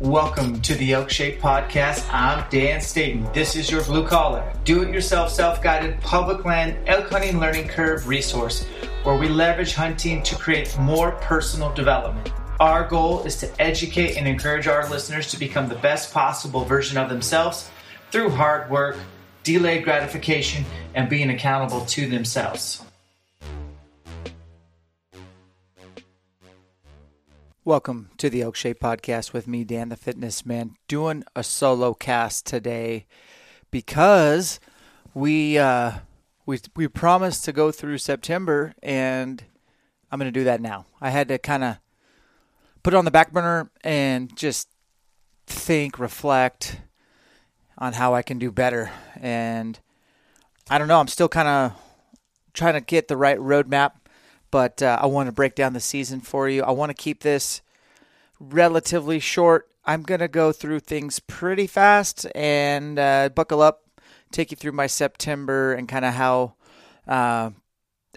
Welcome to the Elk Shape Podcast. I'm Dan Staton. This is your blue collar, do it yourself, self guided public land elk hunting learning curve resource where we leverage hunting to create more personal development. Our goal is to educate and encourage our listeners to become the best possible version of themselves through hard work, delayed gratification, and being accountable to themselves. Welcome to the Elk Shape Podcast with me, Dan the Fitness Man, doing a solo cast today because we uh, we we promised to go through September, and I'm going to do that now. I had to kind of put it on the back burner and just think, reflect on how I can do better, and I don't know. I'm still kind of trying to get the right roadmap but uh, I want to break down the season for you. I want to keep this relatively short. I'm going to go through things pretty fast and uh, buckle up, take you through my September and kind of how uh,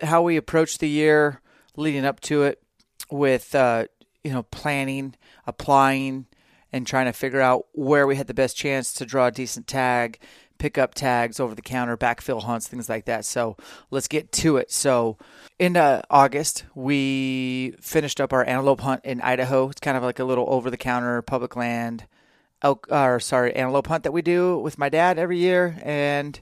how we approach the year leading up to it with uh, you know planning, applying, and trying to figure out where we had the best chance to draw a decent tag, pick up tags over the counter, backfill hunts, things like that. So let's get to it. So in uh, August, we finished up our antelope hunt in Idaho. It's kind of like a little over the counter public land elk or sorry, antelope hunt that we do with my dad every year and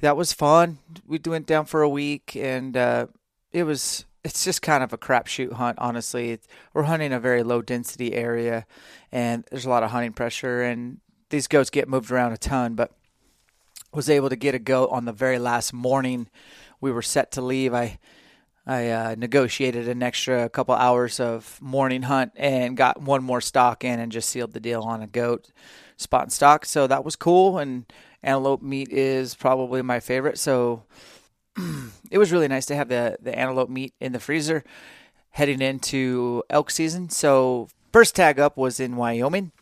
that was fun. We went down for a week and uh, it was it's just kind of a crapshoot hunt, honestly. We're hunting a very low density area, and there's a lot of hunting pressure, and these goats get moved around a ton. But was able to get a goat on the very last morning we were set to leave. I I uh, negotiated an extra couple hours of morning hunt and got one more stock in and just sealed the deal on a goat spot and stock. So that was cool. And antelope meat is probably my favorite. So it was really nice to have the, the antelope meat in the freezer heading into elk season. So first tag up was in Wyoming.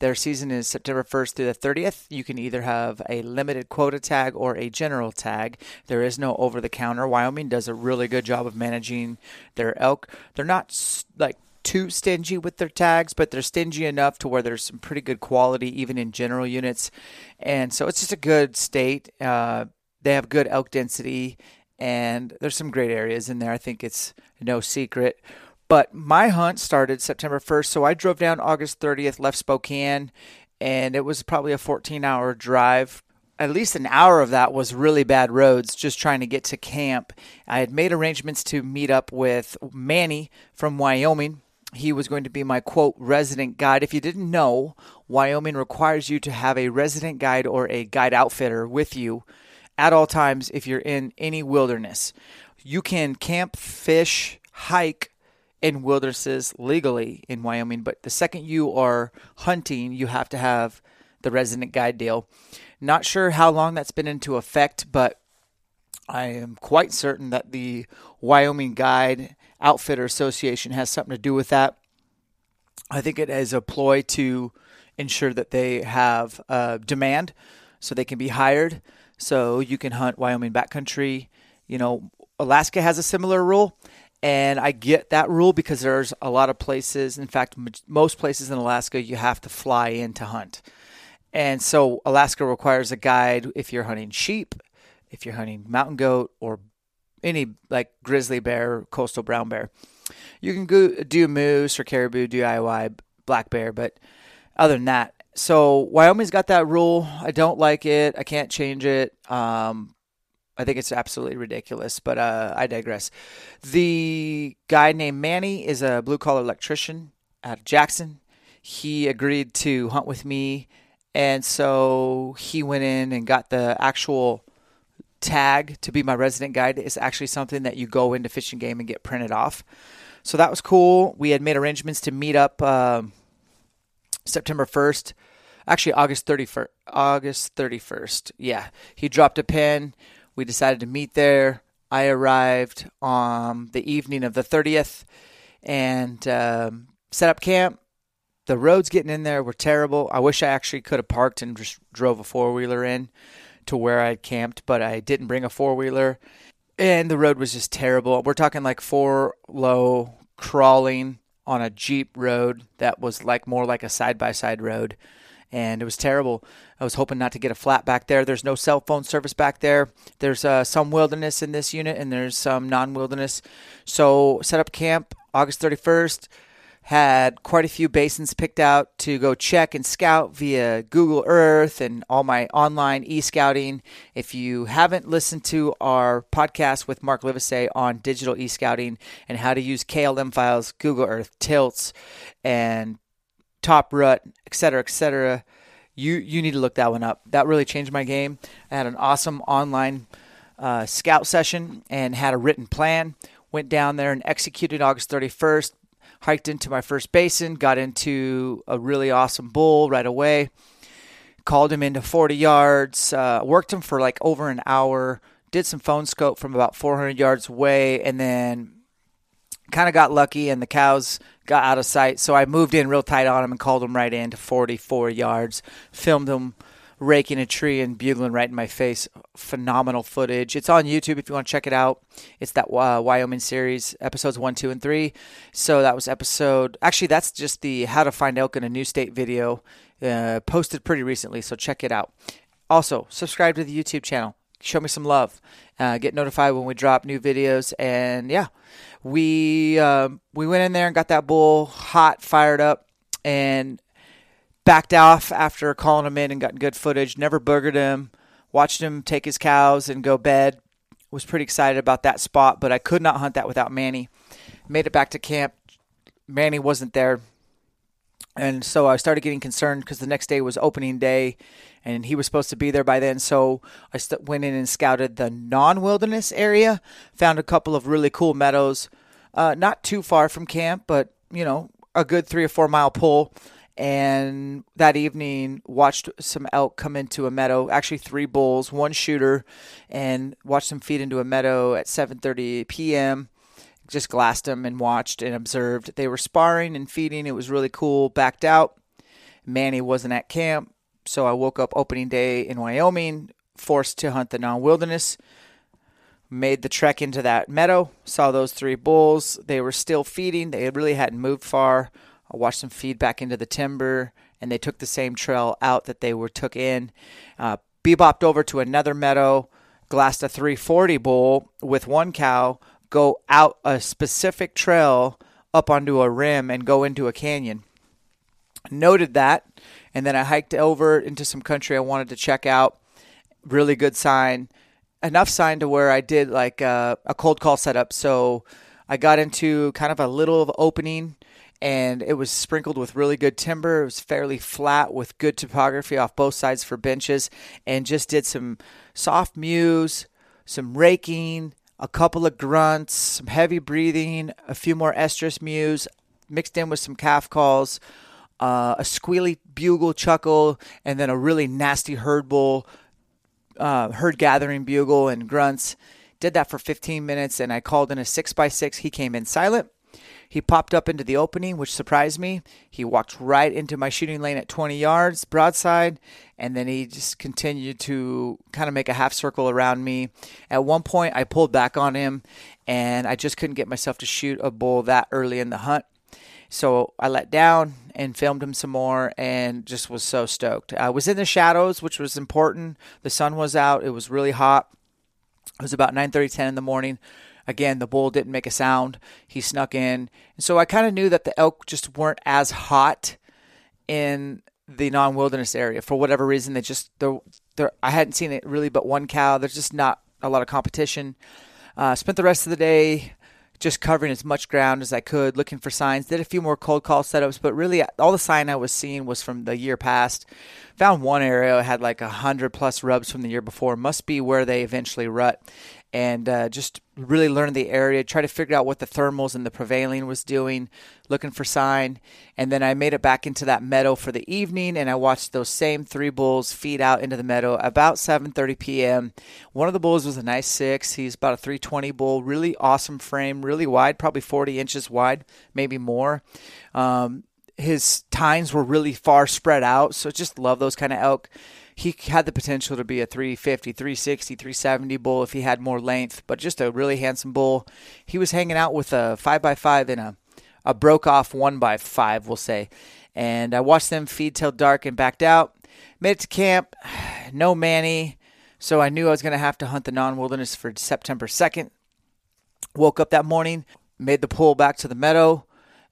Their season is September 1st through the 30th. You can either have a limited quota tag or a general tag. There is no over the counter. Wyoming does a really good job of managing their elk. They're not like too stingy with their tags, but they're stingy enough to where there's some pretty good quality even in general units. And so it's just a good state. Uh, they have good elk density and there's some great areas in there. I think it's no secret. But my hunt started September 1st, so I drove down August 30th, left Spokane, and it was probably a 14 hour drive. At least an hour of that was really bad roads, just trying to get to camp. I had made arrangements to meet up with Manny from Wyoming. He was going to be my quote resident guide. If you didn't know, Wyoming requires you to have a resident guide or a guide outfitter with you at all times if you're in any wilderness. You can camp, fish, hike in wildernesses legally in Wyoming, but the second you are hunting, you have to have the resident guide deal. Not sure how long that's been into effect, but I am quite certain that the Wyoming Guide Outfitter Association has something to do with that. I think it is a ploy to ensure that they have uh, demand so they can be hired so you can hunt Wyoming backcountry. You know, Alaska has a similar rule, and I get that rule because there's a lot of places, in fact, most places in Alaska, you have to fly in to hunt. And so Alaska requires a guide if you're hunting sheep, if you're hunting mountain goat, or any like grizzly bear, coastal brown bear. You can go do moose or caribou, DIY, black bear, but other than that, so Wyoming's got that rule. I don't like it. I can't change it. Um, I think it's absolutely ridiculous, but uh, I digress. The guy named Manny is a blue collar electrician out of Jackson. He agreed to hunt with me, and so he went in and got the actual tag to be my resident guide. It's actually something that you go into Fish and Game and get printed off. So that was cool. We had made arrangements to meet up uh, September 1st actually August 31st. August 31st. Yeah, he dropped a pin. We decided to meet there. I arrived on the evening of the 30th and um, set up camp. The roads getting in there were terrible. I wish I actually could have parked and just drove a four wheeler in to where I camped, but I didn't bring a four wheeler. And the road was just terrible. We're talking like four low crawling on a Jeep road that was like more like a side by side road and it was terrible. I was hoping not to get a flat back there. There's no cell phone service back there. There's uh, some wilderness in this unit, and there's some non-wilderness. So set up camp August 31st. Had quite a few basins picked out to go check and scout via Google Earth and all my online e scouting. If you haven't listened to our podcast with Mark Livesey on digital e scouting and how to use KML files, Google Earth, tilts, and top rut, et etc., etc. You you need to look that one up. That really changed my game. I had an awesome online uh, scout session and had a written plan. Went down there and executed August 31st. Hiked into my first basin. Got into a really awesome bull right away. Called him into 40 yards. Uh, worked him for like over an hour. Did some phone scope from about 400 yards away, and then kind of got lucky, and the cows got out of sight. So I moved in real tight on him and called him right in to 44 yards. Filmed him raking a tree and bugling right in my face. Phenomenal footage. It's on YouTube if you want to check it out. It's that uh, Wyoming series, episodes one, two, and three. So that was episode. Actually, that's just the how to find elk in a new state video, uh, posted pretty recently. So check it out. Also, subscribe to the YouTube channel. Show me some love. Uh, get notified when we drop new videos. And yeah, we um, we went in there and got that bull hot, fired up, and backed off after calling him in and got good footage. Never boogered him. Watched him take his cows and go bed. Was pretty excited about that spot, but I could not hunt that without Manny. Made it back to camp. Manny wasn't there. And so I started getting concerned because the next day was opening day and he was supposed to be there by then. So I st- went in and scouted the non wilderness area, found a couple of really cool meadows, uh, not too far from camp, but you know, a good three or four mile pull. And that evening, watched some elk come into a meadow. Actually, three bulls, one shooter, and watched them feed into a meadow at 7:30 p.m just glassed them and watched and observed. They were sparring and feeding. It was really cool. Backed out. Manny wasn't at camp. So I woke up opening day in Wyoming, forced to hunt the non wilderness. Made the trek into that meadow, saw those three bulls. They were still feeding, they really hadn't moved far. I watched them feed back into the timber, and they took the same trail out that they were took in. Uh, bebopped over to another meadow, glassed a 340 bull with one cow, go out a specific trail up onto a rim and go into a canyon. Noted that, and then I hiked over into some country I wanted to check out. Really good sign. Enough sign to where I did like a, a cold call setup. So I got into kind of a little of opening and it was sprinkled with really good timber. It was fairly flat with good topography off both sides for benches, and just did some soft mews, some raking, a couple of grunts, some heavy breathing, a few more estrus mews, mixed in with some calf calls, uh, a squealy bugle chuckle, and then a really nasty herd bull, uh, herd gathering bugle and grunts. Did that for 15 minutes, and I called in a six by six. He came in silent. He popped up into the opening, which surprised me. He walked right into my shooting lane at 20 yards, broadside, and then he just continued to kind of make a half circle around me. At one point, I pulled back on him, and I just couldn't get myself to shoot a bull that early in the hunt. So I let down and filmed him some more and just was so stoked. I was in the shadows, which was important. The sun was out. It was really hot. It was about 9 30, 10 in the morning. Again, the bull didn't make a sound. He snuck in. And so I kind of knew that the elk just weren't as hot in the non-wilderness area for whatever reason. They just they're, they're, I hadn't seen it really but one cow. There's just not a lot of competition. Uh, spent the rest of the day just covering as much ground as I could, looking for signs. Did a few more cold call setups, but really all the sign I was seeing was from the year past. Found one area had like a hundred plus rubs from the year before. Must be where they eventually rut and uh, just really learn the area, try to figure out what the thermals and the prevailing was doing, looking for sign. And then I made it back into that meadow for the evening, and I watched those same three bulls feed out into the meadow about 7:30 p.m. One of the bulls was a nice six. He's about a 320 bull, really awesome frame, really wide, probably 40 inches wide, maybe more. Um, his tines were really far spread out, so just love those kind of elk he had the potential to be a 350, 360, 370 bull if he had more length, but just a really handsome bull. He was hanging out with a 5x5 in a, a broke off one by five, we'll say. And I watched them feed till dark and backed out. Made it to camp, no Manny, so I knew I was going to have to hunt the non wilderness for September 2nd. Woke up that morning, made the pull back to the meadow.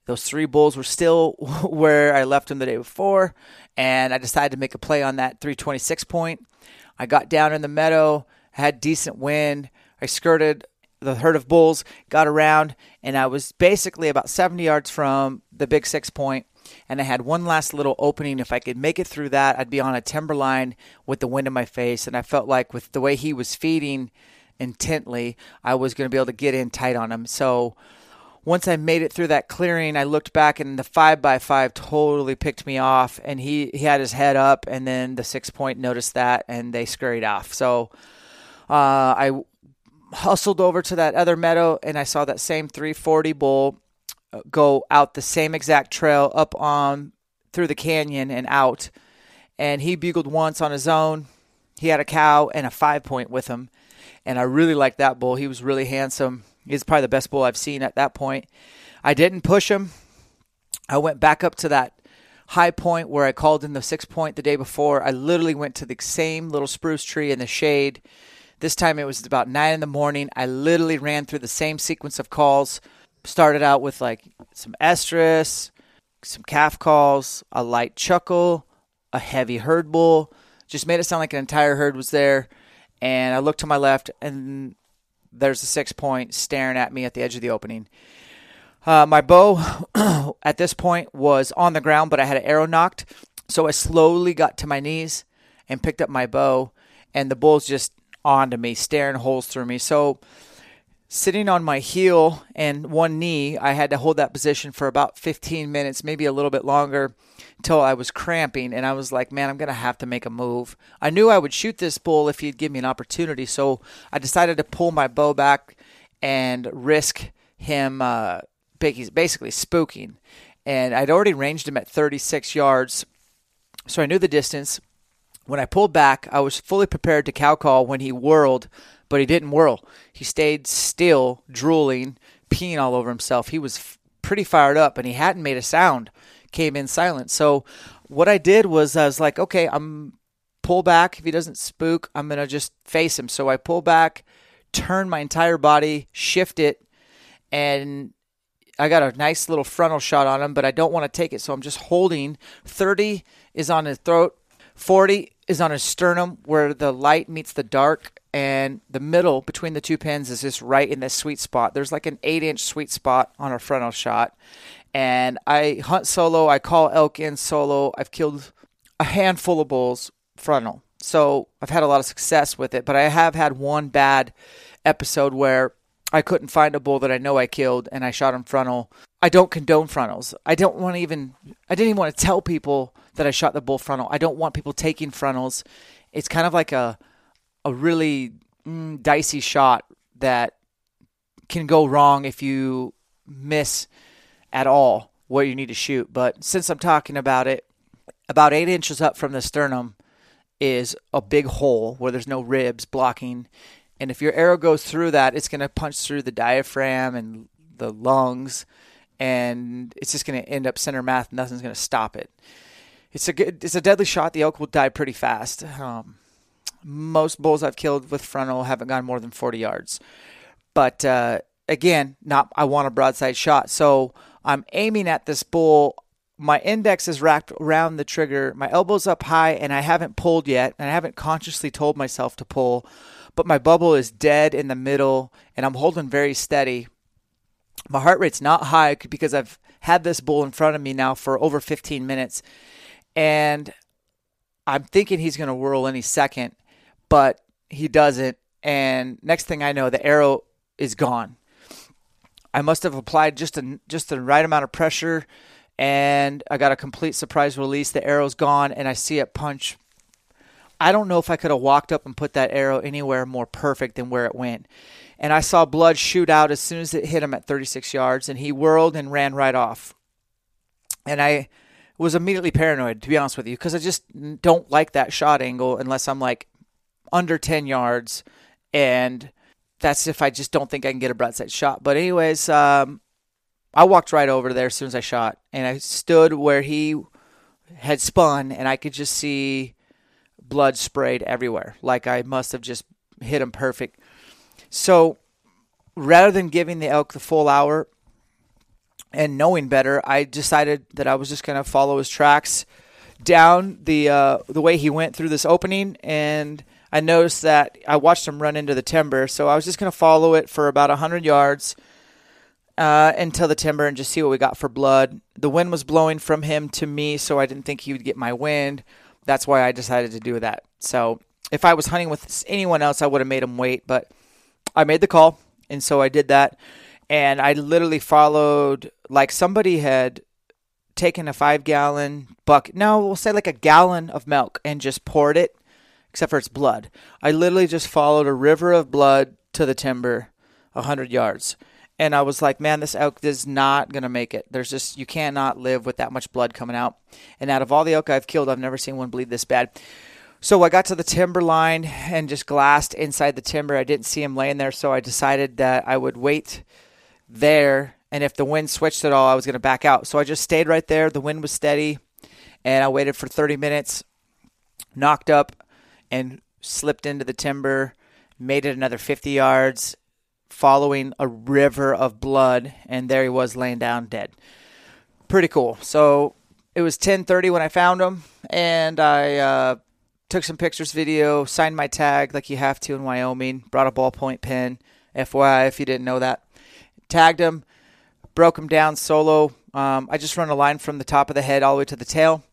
Those three bulls were still where I left them the day before, and I decided to make a play on that 326 point. I got down in the meadow, had decent wind. I skirted the herd of bulls, got around, and I was basically about 70 yards from the big six point, and I had one last little opening. If I could make it through that, I'd be on a timberline with the wind in my face, and I felt like with the way he was feeding intently, I was going to be able to get in tight on him. So once I made it through that clearing, I looked back and the five by five totally picked me off, and he he had his head up, and then the six point noticed that, and they scurried off. So uh, I hustled over to that other meadow, and I saw that same 340 bull uh, go out the same exact trail up on through the canyon and out, and he bugled once on his own. He had a cow and a five point with him, and I really liked that bull. He was really handsome He's probably the best bull I've seen at that point. I didn't push him. I went back up to that high point where I called in the six point the day before. I literally went to the same little spruce tree in the shade. This time it was about nine in the morning. I literally ran through the same sequence of calls. Started out with like some estrus, some calf calls, a light chuckle, a heavy herd bull. Just made it sound like an entire herd was there. And I looked to my left, and there's a six point staring at me at the edge of the opening. Uh, my bow at this point was on the ground, but I had an arrow nocked. So I slowly got to my knees and picked up my bow, and the bull's just onto me, staring holes through me. So sitting on my heel and one knee, I had to hold that position for about 15 minutes, maybe a little bit longer until I was cramping and I was like, man, I'm going to have to make a move. I knew I would shoot this bull if he'd give me an opportunity, so I decided to pull my bow back and risk him uh, basically spooking. And I'd already ranged him at 36 yards, so I knew the distance. When I pulled back, I was fully prepared to cow call when he whirled, but he didn't whirl. He stayed still, drooling, peeing all over himself. He was f- pretty fired up, and he hadn't made a sound came in silent. So what I did was I was like, okay, I'm pull back. If he doesn't spook, I'm gonna just face him. So I pull back, turn my entire body, shift it, and I got a nice little frontal shot on him, but I don't want to take it, so I'm just holding. 30 is on his throat, 40 is on his sternum where the light meets the dark, and the middle between the two pins is just right in this sweet spot. There's like an eight inch sweet spot on a frontal shot and I hunt solo. I call elk in solo. I've killed a handful of bulls frontal, so I've had a lot of success with it. But I have had one bad episode where I couldn't find a bull that I know I killed and I shot him frontal. I don't condone frontals. I don't want to even I didn't even want to tell people that I shot the bull frontal. I don't want people taking frontals. It's kind of like a a really mm, dicey shot that can go wrong if you miss at all where you need to shoot. But since I'm talking about it, about eight inches up from the sternum is a big hole where there's no ribs blocking. And if your arrow goes through that, it's going to punch through the diaphragm and the lungs, and it's just going to end up center mass. Nothing's going to stop it. It's a good, it's a deadly shot. The elk will die pretty fast. Um, most bulls I've killed with frontal haven't gone more than 40 yards. But uh, again, not I want a broadside shot. So I'm aiming at this bull. My index is wrapped around the trigger. My elbow's up high, and I haven't pulled yet, and I haven't consciously told myself to pull. But my bubble is dead in the middle, and I'm holding very steady. My heart rate's not high because I've had this bull in front of me now for over 15 minutes, and I'm thinking he's going to whirl any second, but he doesn't. And next thing I know, the arrow is gone. I must have applied just a, just the right amount of pressure, and I got a complete surprise release. The arrow's gone, and I see it punch. I don't know if I could have walked up and put that arrow anywhere more perfect than where it went. And I saw blood shoot out as soon as it hit him at 36 yards, and he whirled and ran right off. And I was immediately paranoid, to be honest with you, because I just don't like that shot angle unless I'm like under 10 yards and that's if I just don't think I can get a broadside shot. But anyways, um, I walked right over there as soon as I shot, and I stood where he had spun, and I could just see blood sprayed everywhere, like I must have just hit him perfect. So rather than giving the elk the full hour and knowing better, I decided that I was just going to follow his tracks down the uh, the way he went through this opening and I noticed that I watched him run into the timber, so I was just going to follow it for about 100 yards uh, until the timber and just see what we got for blood. The wind was blowing from him to me, so I didn't think he would get my wind. That's why I decided to do that. So if I was hunting with anyone else, I would have made him wait, but I made the call, and so I did that. And I literally followed like somebody had taken a five gallon bucket, no, we'll say like a gallon of milk and just poured it except for its blood. I literally just followed a river of blood to the timber, a hundred yards, and I was like, man, this elk is not gonna make it. There's just you cannot live with that much blood coming out. And out of all the elk I've killed, I've never seen one bleed this bad. So I got to the timber line and just glassed inside the timber. I didn't see him laying there, so I decided that I would wait there. And if the wind switched at all, I was going to back out. So I just stayed right there. The wind was steady, and I waited for 30 minutes. Nocked up and slipped into the timber, made it another 50 yards, following a river of blood, and there he was laying down dead. Pretty cool. So it was 10:30 when I found him, and I uh, took some pictures, video, signed my tag like you have to in Wyoming. Brought a ballpoint pen, FYI, if you didn't know that. Tagged him, broke him down solo. Um, I just run a line from the top of the head all the way to the tail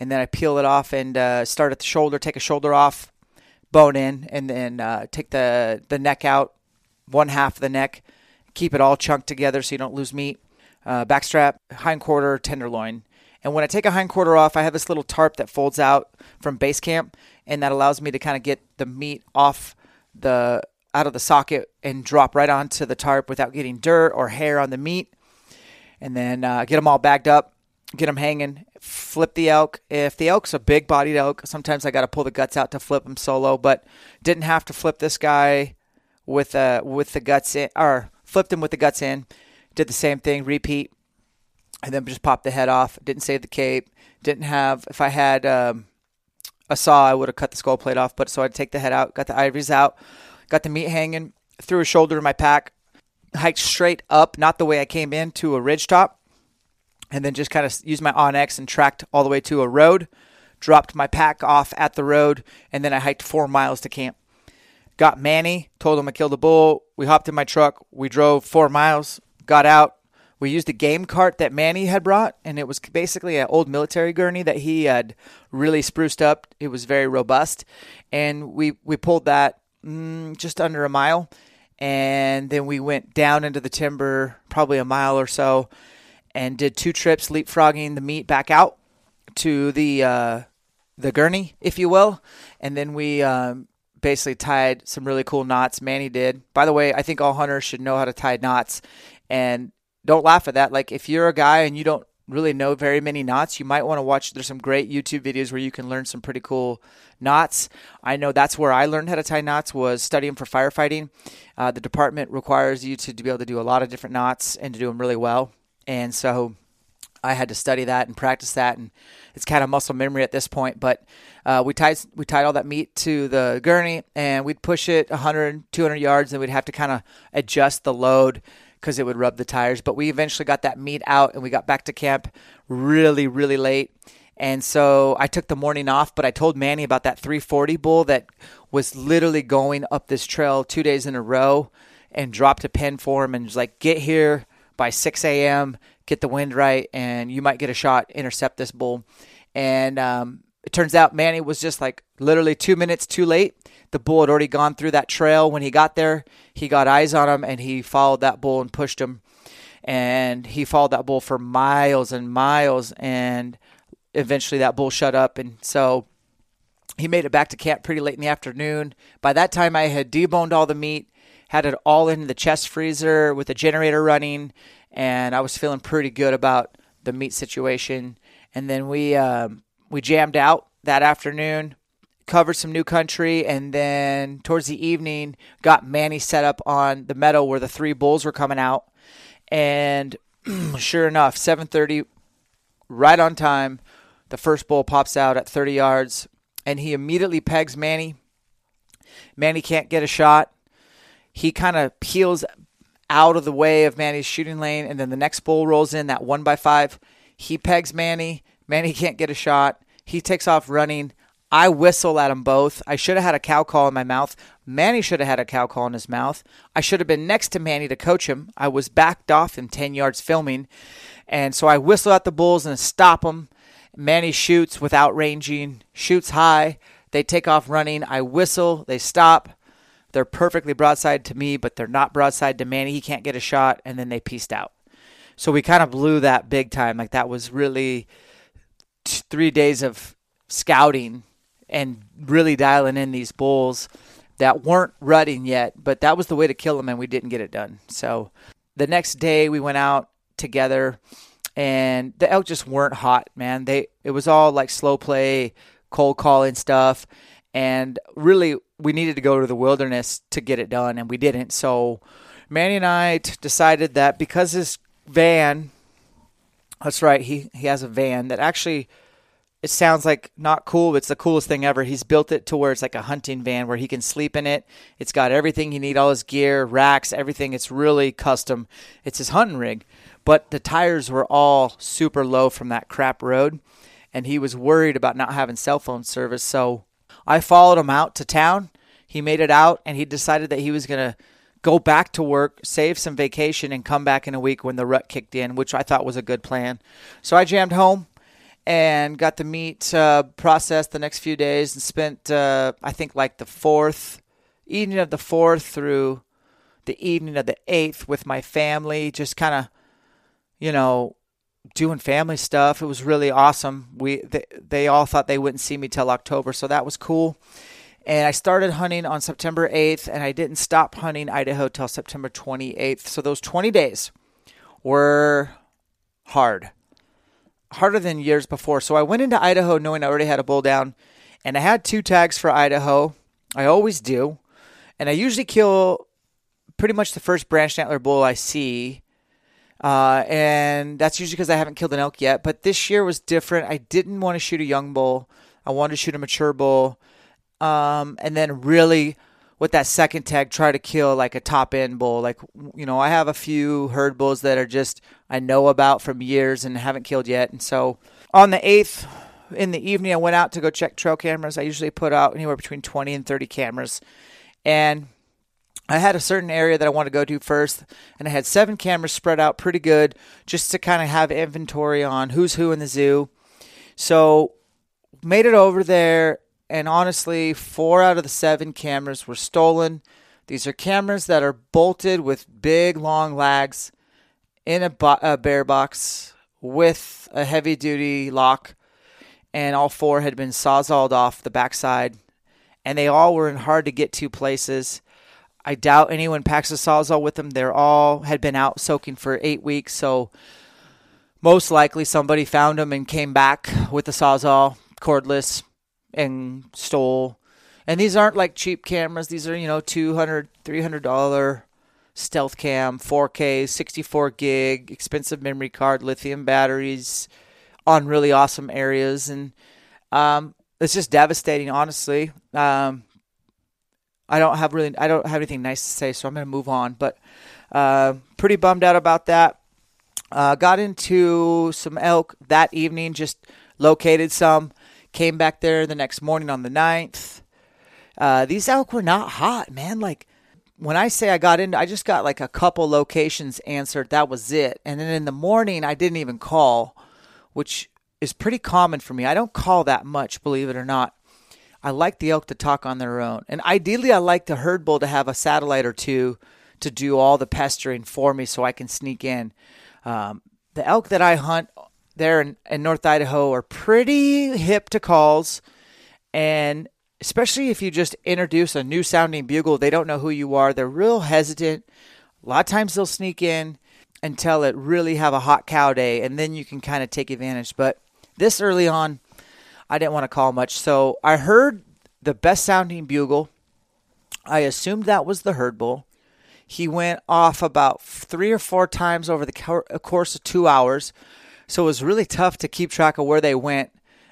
and then I peel it off and uh, start at the shoulder, take a shoulder off, bone in, and then uh, take the the neck out, one half of the neck, keep it all chunked together so you don't lose meat. Uh, backstrap, hind quarter, tenderloin. And when I take a hind quarter off, I have this little tarp that folds out from base camp, and that allows me to kind of get the meat off the out of the socket and drop right onto the tarp without getting dirt or hair on the meat. And then uh, get them all bagged up, get them hanging, flip the elk. If the elk's a big bodied elk, sometimes I got to pull the guts out to flip him solo, but didn't have to flip this guy with uh with the guts in or flipped him with the guts in. Did the same thing, repeat, and then just popped the head off. Didn't save the cape. Didn't have if I had um, a saw, I would have cut the skull plate off. But so I'd take the head out, got the ivories out, got the meat hanging, threw a shoulder in my pack, hiked straight up, not the way I came in to a ridge top and then just kind of used my onX and tracked all the way to a road, dropped my pack off at the road, and then I hiked four miles to camp. Got Manny, told him I killed a bull. We hopped in my truck. We drove four miles, got out. We used a game cart that Manny had brought, and it was basically an old military gurney that he had really spruced up. It was very robust, and we we pulled that mm, just under a mile, and then we went down into the timber, probably a mile or so, and did two trips leapfrogging the meat back out to the uh, the gurney, if you will, and then we um, basically tied some really cool knots. Manny did. By the way, I think all hunters should know how to tie knots, and don't laugh at that. Like if you're a guy and you don't really know very many knots, you might want to watch. There's some great YouTube videos where you can learn some pretty cool knots. I know that's where I learned how to tie knots was studying for firefighting. Uh, the department requires you to, to be able to do a lot of different knots and to do them really well, and so I had to study that and practice that, and it's kind of muscle memory at this point. But uh, we tied we tied all that meat to the gurney, and we'd push it 100, 200 yards, and we'd have to kind of adjust the load because it would rub the tires. But we eventually got that meat out, and we got back to camp really, really late. And so I took the morning off, but I told Manny about that 340 bull that was literally going up this trail two days in a row and dropped a pin for him and was like, get here by 6 a.m., get the wind right, and you might get a shot, intercept this bull. And um, it turns out Manny was just like literally two minutes too late. The bull had already gone through that trail. When he got there, he got eyes on him and he followed that bull and pushed him. And he followed that bull for miles and miles. And eventually that bull shut up. And so he made it back to camp pretty late in the afternoon. By that time, I had deboned all the meat, had it all in the chest freezer with the generator running, and I was feeling pretty good about the meat situation. And then we um, we jammed out that afternoon, covered some new country, and then towards the evening got Manny set up on the meadow where the three bulls were coming out. And sure enough, 7:30, right on time, the first bull pops out at 30 yards, and he immediately pegs Manny. Manny can't get a shot. He kind of peels out of the way of Manny's shooting lane, and then the next bull rolls in that one by five. He pegs Manny. Manny can't get a shot. He takes off running. I whistle at them both. I should have had a cow call in my mouth. Manny should have had a cow call in his mouth. I should have been next to Manny to coach him. I was backed off in 10 yards filming. And so I whistle at the bulls and stop them. Manny shoots without ranging, shoots high. They take off running. I whistle. They stop. They're perfectly broadside to me, but they're not broadside to Manny. He can't get a shot. And then they pieced out. So we kind of blew that big time. Like that was really three days of scouting and really dialing in these bulls that weren't rutting yet, but that was the way to kill them, and we didn't get it done. So the next day we went out together, and the elk just weren't hot, man. They it was all like slow play, cold calling stuff, and really we needed to go to the wilderness to get it done, and we didn't. So Manny and I t- decided that because his van, that's right, he he has a van that actually it sounds like not cool, but it's the coolest thing ever. He's built it to where it's like a hunting van where he can sleep in it. It's got everything you need, all his gear, racks, everything. It's really custom. It's his hunting rig. But the tires were all super low from that crap road, and he was worried about not having cell phone service. So I followed him out to town. He made it out, and he decided that he was going to go back to work, save some vacation, and come back in a week when the rut kicked in, which I thought was a good plan. So I jammed home and got the meat uh, processed the next few days and spent uh, I think like the fourth evening of the fourth through the evening of the eighth with my family, just kind of you know doing family stuff. It was really awesome. We they, they all thought they wouldn't see me till October, so that was cool. And I started hunting on September 8th, and I didn't stop hunting Idaho till September 28th. So those 20 days were hard harder than years before. So I went into Idaho knowing I already had a bull down, and I had two tags for Idaho. I always do, and I usually kill pretty much the first branched antler bull I see. Uh, and that's usually because I haven't killed an elk yet. But this year was different. I didn't want to shoot a young bull. I wanted to shoot a mature bull. Um, and then really with that second tag try to kill like a top end bull. Like you know i have a few herd bulls that are just i know about from years and haven't killed yet. And so on the 8th in the evening i went out to go check trail cameras. I usually put out anywhere between 20 and 30 cameras. And i had a certain area that i wanted to go to first and i had seven cameras spread out pretty good just to kind of have inventory on who's who in the zoo. So made it over there and honestly, four out of the seven cameras were stolen. These are cameras that are bolted with big, long lags in a, bo- a bear box with a heavy duty lock, and all four had been sawzalled off the backside, and they all were in hard to get to places. I doubt anyone packs a sawzall with them. They're all had been out soaking for eight weeks, so most likely somebody found them and came back with the sawzall cordless and stole. And these aren't like cheap cameras. These are, you know, 200 $300 stealth cam, 4K, 64 gig, expensive memory card, lithium batteries on really awesome areas. And um, it's just devastating, honestly. Um, I don't have really, I don't have anything nice to say, so I'm going to move on. But uh, pretty bummed out about that. Uh, got into some elk that evening, just located some. Came back there the next morning on the 9th. Uh, these elk were not hot, man. Like when I say I got into, I just got like a couple locations answered. That was it. And then in the morning, I didn't even call, which is pretty common for me. I don't call that much, believe it or not. I like the elk to talk on their own. And ideally, I like the herd bull to have a satellite or two to do all the pestering for me so I can sneak in. Um, the elk that I hunt there in, in North Idaho are pretty hip to calls. And especially if you just introduce a new sounding bugle, they don't know who you are. They're real hesitant. A lot of times they'll sneak in until it really have a hot cow day, and then you can kind of take advantage. But this early on, I didn't want to call much. So I heard the best sounding bugle. I assumed that was the herd bull. He went off about three or four times over the course of two hours. So it was really tough to keep track of where they went.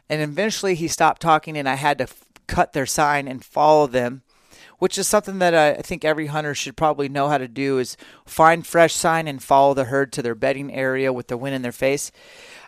And eventually he stopped talking, and I had to cut their sign and follow them which is something that I think every hunter should probably know how to do is find fresh sign and follow the herd to their bedding area with the wind in their face.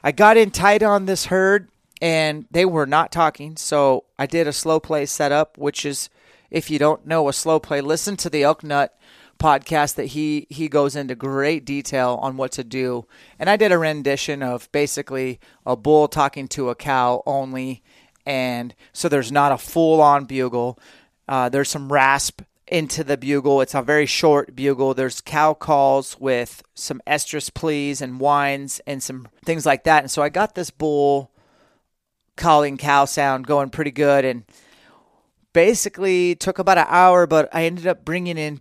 I got in tight on this herd and they were not talking, so I did a slow play setup, which is if you don't know a slow play, listen to the elk nut podcast that he he goes into great detail on what to do. And I did a rendition of basically a bull talking to a cow only and so there's not a full on bugle. Uh, there's some rasp into the bugle. It's a very short bugle. There's cow calls with some estrus pleas and whines and some things like that. And so I got this bull calling cow sound going pretty good and basically took about an hour, but I ended up bringing in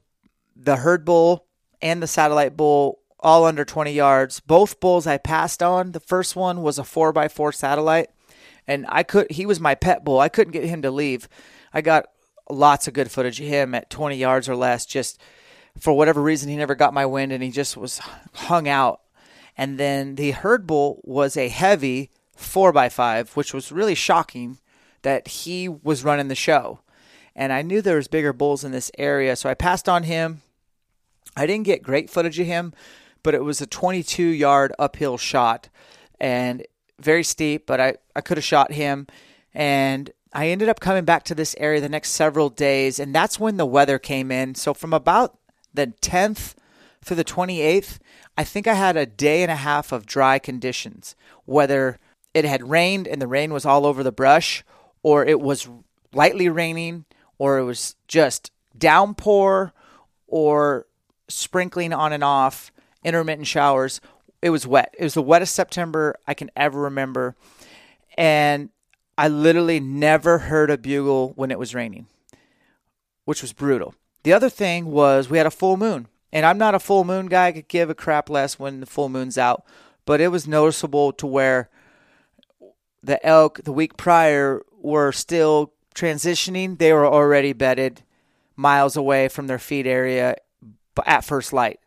the herd bull and the satellite bull all under 20 yards. Both bulls I passed on. The first one was a 4x4 satellite and I could he was my pet bull. I couldn't get him to leave. I got lots of good footage of him at 20 yards or less. Just for whatever reason, he never got my wind, and he just was hung out. And then the herd bull was a heavy four by five, which was really shocking that he was running the show. And I knew there was bigger bulls in this area, so I passed on him. I didn't get great footage of him, but it was a 22 yard uphill shot, and very steep, but I, I could have shot him. And I ended up coming back to this area the next several days, and that's when the weather came in. So from about the 10th through the 28th, I think I had a day and a half of dry conditions, whether it had rained and the rain was all over the brush, or it was lightly raining, or it was just downpour, or sprinkling on and off, intermittent showers, it was wet. It was the wettest September I can ever remember. And I literally never heard a bugle when it was raining, which was brutal. The other thing was we had a full moon. And I'm not a full moon guy. I could give a crap less when the full moon's out. But it was noticeable to where the elk the week prior were still transitioning. They were already bedded miles away from their feed area at first light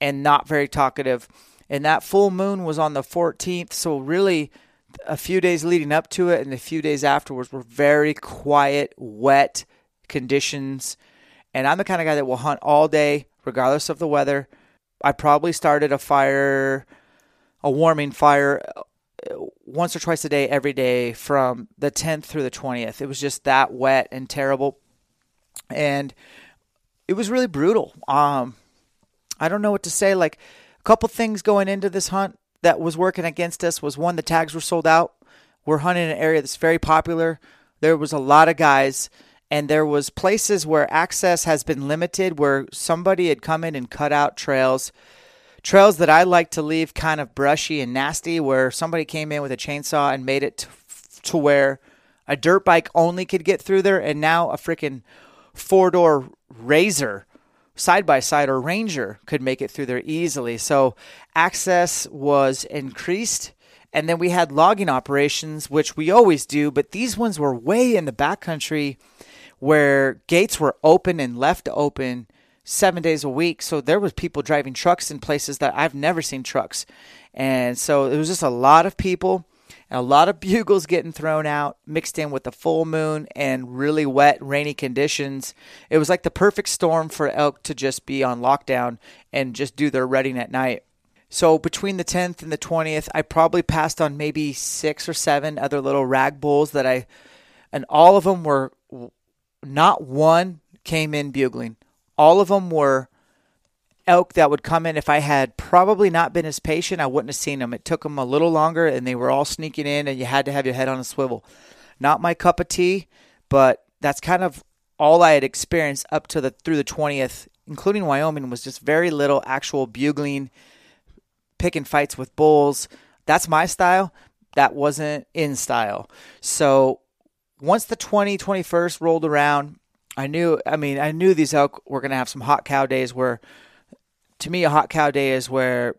and not very talkative and that full moon was on the 14th. So really, a few days leading up to it and a few days afterwards were very quiet, wet conditions. And I'm the kind of guy that will hunt all day, regardless of the weather. I probably started a fire, a warming fire, uh, once or twice a day, every day from the 10th through the 20th. It was just that wet and terrible. And it was really brutal. Um, I don't know what to say. Like, a couple things going into this hunt that was working against us was one, the tags were sold out. We're hunting in an area that's very popular. There was a lot of guys, and there was places where access has been limited where somebody had come in and cut out trails trails that I like to leave kind of brushy and nasty where somebody came in with a chainsaw and made it to, to where a dirt bike only could get through there and now a freaking four-door razor side by side or ranger could make it through there easily so access was increased and then we had logging operations which we always do but these ones were way in the backcountry where gates were open and left open seven days a week. So there was people driving trucks in places that I've never seen trucks. And so it was just a lot of people and a lot of bugles getting thrown out, mixed in with the full moon and really wet, rainy conditions. It was like the perfect storm for elk to just be on lockdown and just do their rutting at night. So between the 10th and the 20th, I probably passed on maybe six or seven other little rag bulls that I, and all of them were not one came in bugling. All of them were elk that would come in. If I had probably not been as patient, I wouldn't have seen them. It took them a little longer, and they were all sneaking in, and you had to have your head on a swivel. Not my cup of tea, but that's kind of all I had experienced up to the through the twentieth, including Wyoming, was just very little actual bugling, picking fights with bulls. That's my style. That wasn't in style. So once the 20, 21st rolled around, I knew, I mean, I knew these elk were going to have some hot cow days where, to me, a hot cow day is where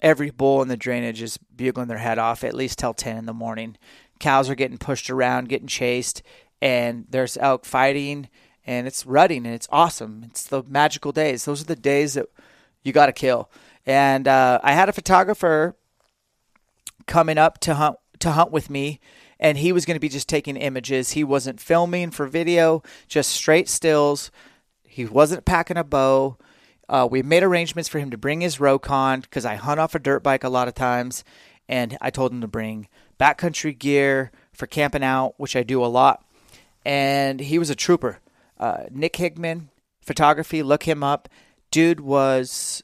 every bull in the drainage is bugling their head off at least till 10 in the morning. Cows are getting pushed around, getting chased, and there's elk fighting, and it's rutting, and it's awesome. It's the magical days. Those are the days that you got to kill. And uh, I had a photographer coming up to hunt to hunt with me and he was going to be just taking images. He wasn't filming for video, just straight stills. He wasn't packing a bow. Uh, we made arrangements for him to bring his Rokon because I hunt off a dirt bike a lot of times, and I told him to bring backcountry gear for camping out, which I do a lot. And he was a trooper. Uh, Nick Higman, photography, look him up. Dude was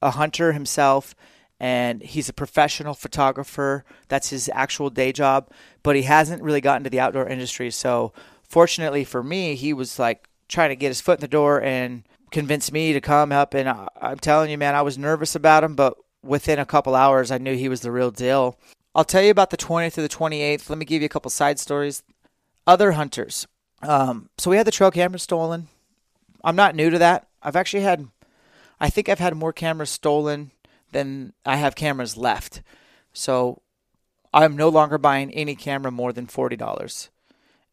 a hunter himself and he's a professional photographer. That's his actual day job, but he hasn't really gotten to the outdoor industry. So, fortunately for me, he was like trying to get his foot in the door and convince me to come up. And I, I'm telling you, man, I was nervous about him, but within a couple hours, I knew he was the real deal. I'll tell you about the 20th to the 28th. Let me give you a couple side stories. Other hunters. Um, so we had the trail camera stolen. I'm not new to that. I've actually had, I think I've had more cameras stolen than I have cameras left. So I'm no longer buying any camera more than $40.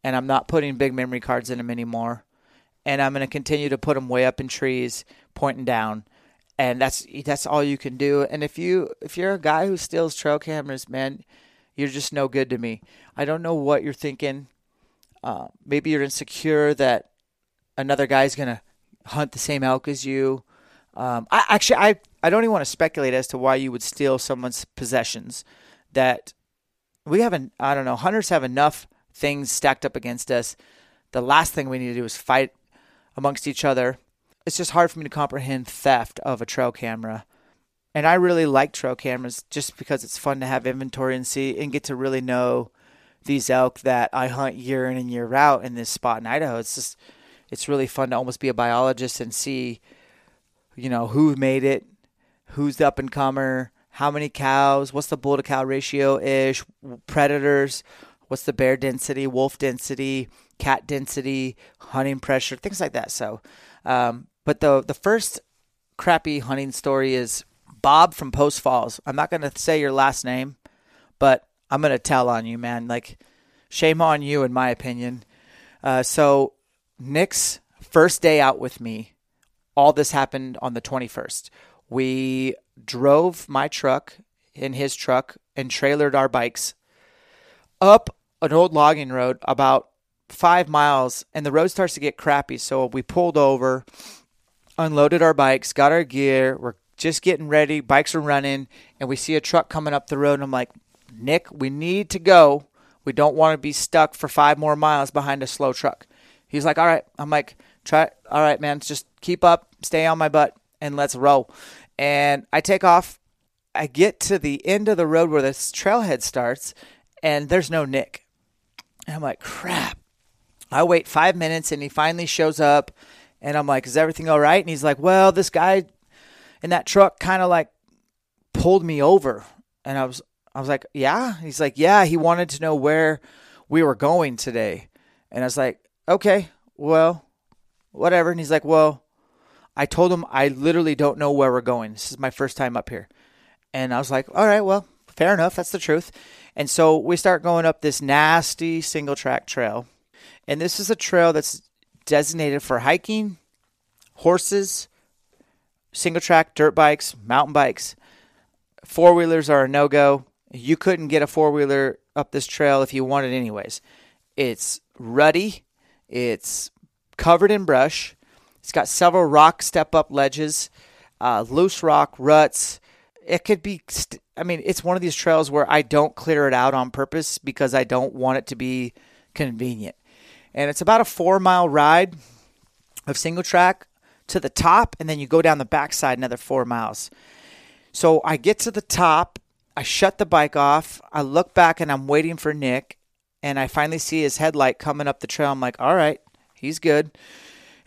And I'm not putting big memory cards in them anymore. And I'm going to continue to put them way up in trees, pointing down. And that's that's all you can do. And if you if you're a guy who steals trail cameras, man, you're just no good to me. I don't know what you're thinking. Uh, maybe you're insecure that another guy's gonna hunt the same elk as you. Um, I actually I I don't even want to speculate as to why you would steal someone's possessions. That we haven't, I don't know, hunters have enough things stacked up against us. The last thing we need to do is fight amongst each other. It's just hard for me to comprehend theft of a trail camera. And I really like trail cameras just because it's fun to have inventory and see and get to really know these elk that I hunt year in and year out in this spot in Idaho. It's just, it's really fun to almost be a biologist and see, you know, who made it, who's the up and comer, how many cows, what's the bull to cow ratio ish, predators, what's the bear density, wolf density, cat density, hunting pressure, things like that. So, um, but the the first crappy hunting story is Bob from Post Falls. I'm not going to say your last name, but I'm going to tell on you, man. Like, shame on you, in my opinion. Uh, so, Nick's first day out with me, all this happened on the 21st. We drove my truck in his truck and trailered our bikes up an old logging road about five miles, and the road starts to get crappy. So we pulled over, unloaded our bikes, got our gear. We're just getting ready. Bikes are running, and we see a truck coming up the road. And I'm like, Nick, we need to go. We don't want to be stuck for five more miles behind a slow truck. He's like, all right. I'm like, try. All right, man. Just keep up, stay on my butt, and let's roll. And I take off. I get to the end of the road where this trailhead starts, and there's no Nick. And I'm like, crap. I wait five minutes and he finally shows up and I'm like, is everything all right? And he's like, well, this guy in that truck kind of like pulled me over. And I was, I was like, yeah. He's like, yeah, he wanted to know where we were going today. And I was like, okay, well, whatever. And he's like, well, I told him I literally don't know where we're going. This is my first time up here. And I was like, all right, well, fair enough. That's the truth. And so we start going up this nasty single track trail. And this is a trail that's designated for hiking, horses, single track dirt bikes, mountain bikes. Four wheelers are a no go. You couldn't get a four wheeler up this trail if you wanted, anyways. It's ruddy, it's covered in brush, it's got several rock step up ledges, uh, loose rock ruts. It could be, st- I mean, it's one of these trails where I don't clear it out on purpose because I don't want it to be convenient. And it's about a four mile ride of single track to the top, and then you go down the backside another four miles. So I get to the top, I shut the bike off, I look back, and I'm waiting for Nick, and I finally see his headlight coming up the trail. I'm like, all right, he's good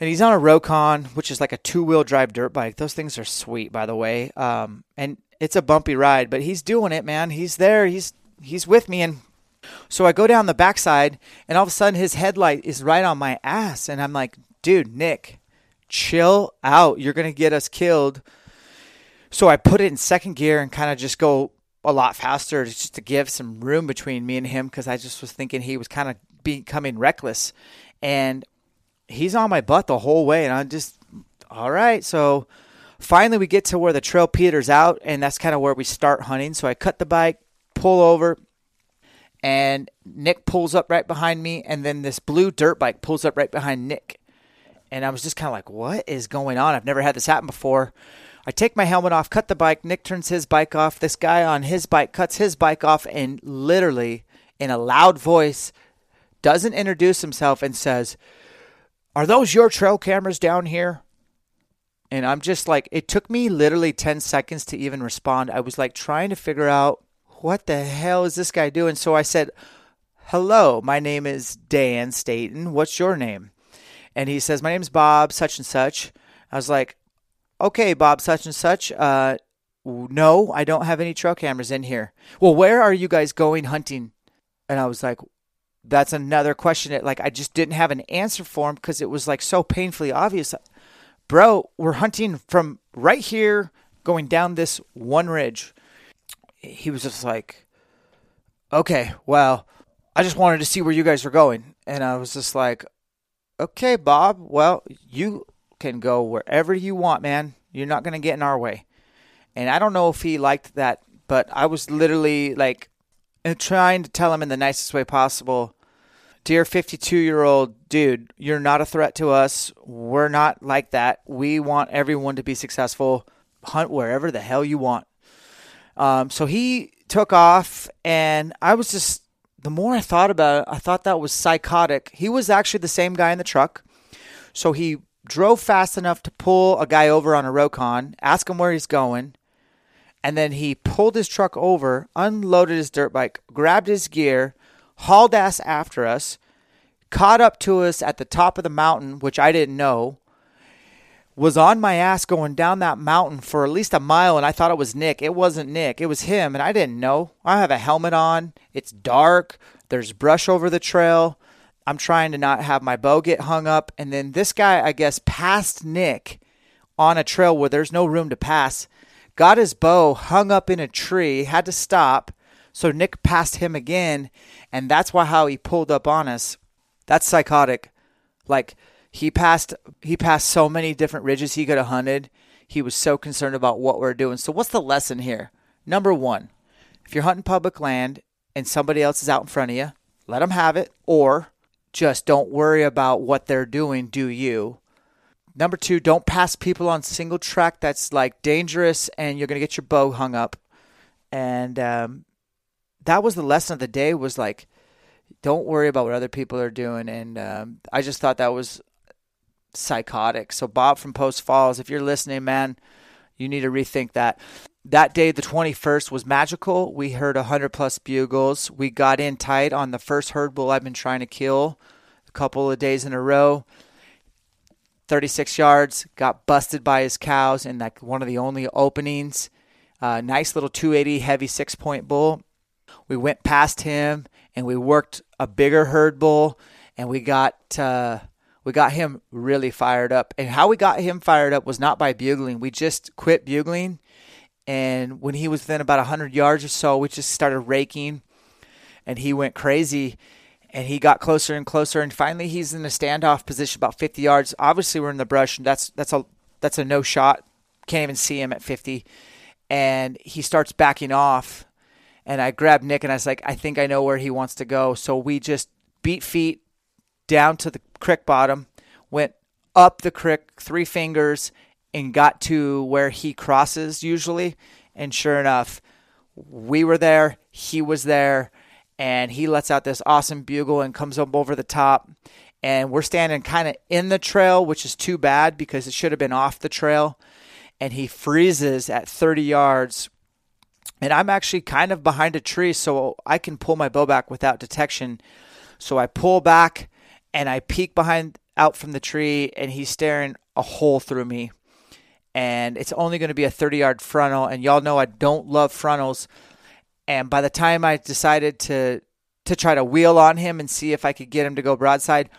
and he's on a Rokon, which is like a two wheel drive dirt bike. Those things are sweet, by the way. Um, and it's a bumpy ride, but he's doing it, man. He's there. He's he's with me, and so I go down the backside, and all of a sudden his headlight is right on my ass, and I'm like, dude, Nick, chill out. You're gonna get us killed. So I put it in second gear and kind of just go a lot faster just to give some room between me and him because I just was thinking he was kind of becoming reckless. And he's on my butt the whole way, and I'm just all right. So finally, we get to where the trail peters out, and that's kind of where we start hunting. So I cut the bike, pull over, and Nick pulls up right behind me, and then this blue dirt bike pulls up right behind Nick. And I was just kind of like, what is going on? I've never had this happen before. I take my helmet off, cut the bike. Nick turns his bike off. This guy on his bike cuts his bike off and literally, in a loud voice, doesn't introduce himself and says, are those your trail cameras down here? And I'm just like, it took me literally 10 seconds to even respond. I was like trying to figure out what the hell is this guy doing? So I said, Hello, my name is Dan Staton. What's your name? And he says, My name's Bob, such and such. I was like, Okay, Bob, such and such. Uh, no, I don't have any trail cameras in here. Well, where are you guys going hunting? And I was like, that's another question that like I just didn't have an answer for him because it was like so painfully obvious. Bro, we're hunting from right here going down this one ridge. He was just like, okay, well, I just wanted to see where you guys were going. And I was just like, okay, Bob, well, you can go wherever you want, man. You're not going to get in our way. And I don't know if he liked that, but I was literally like, trying to tell him in the nicest way possible, dear 52 year old dude, you're not a threat to us. We're not like that. We want everyone to be successful. Hunt wherever the hell you want. Um, so he took off, and I was just, the more I thought about it, I thought that was psychotic. He was actually the same guy in the truck. So he drove fast enough to pull a guy over on a Rokon, ask him where he's going, and then he pulled his truck over, unloaded his dirt bike, grabbed his gear, hauled ass after us, caught up to us at the top of the mountain, which I didn't know, was on my ass going down that mountain for at least a mile, and I thought it was Nick. It wasn't Nick, it was him, and I didn't know. I have a helmet on, it's dark, there's brush over the trail. I'm trying to not have my bow get hung up, and then this guy, I guess, passed Nick on a trail where there's no room to pass got his bow hung up in a tree, had to stop. So Nick passed him again, and that's why how he pulled up on us. That's psychotic. Like he passed he passed so many different ridges he could have hunted. He was so concerned about what we're doing. So what's the lesson here? Number 1. If you're hunting public land and somebody else is out in front of you, let them have it or just don't worry about what they're doing, do you? Number two, don't pass people on single track. That's like dangerous, and you're gonna get your bow hung up. And um, that was the lesson of the day. Was like, don't worry about what other people are doing. And um, I just thought that was psychotic. So Bob from Post Falls, if you're listening, man, you need to rethink that. That day, the 21st, was magical. We heard 100 plus bugles. We got in tight on the first herd bull I've been trying to kill a couple of days in a row. 36 yards, got busted by his cows in like one of the only openings. Uh, nice little 280 heavy six point bull. We went past him and we worked a bigger herd bull, and we got uh, we got him really fired up. And how we got him fired up was not by bugling. We just quit bugling, and when he was within about 100 yards or so, we just started raking, and he went crazy. And he got closer and closer, and finally he's in a standoff position about 50 yards. Obviously, we're in the brush, and that's that's a that's a no shot. Can't even see him at 50, and he starts backing off. And I grabbed Nick, and I was like, I think I know where he wants to go. So we just beat feet down to the creek bottom, went up the creek three fingers, and got to where he crosses usually. And sure enough, we were there, he was there, and he lets out this awesome bugle and comes up over the top. And we're standing kind of in the trail, which is too bad because it should have been off the trail. And he freezes at 30 yards. And I'm actually kind of behind a tree, so I can pull my bow back without detection. So I pull back and I peek behind out from the tree, and he's staring a hole through me. And it's only going to be a 30 yard frontal. And y'all know I don't love frontals. And by the time I decided to to try to wheel on him and see if I could get him to go broadside,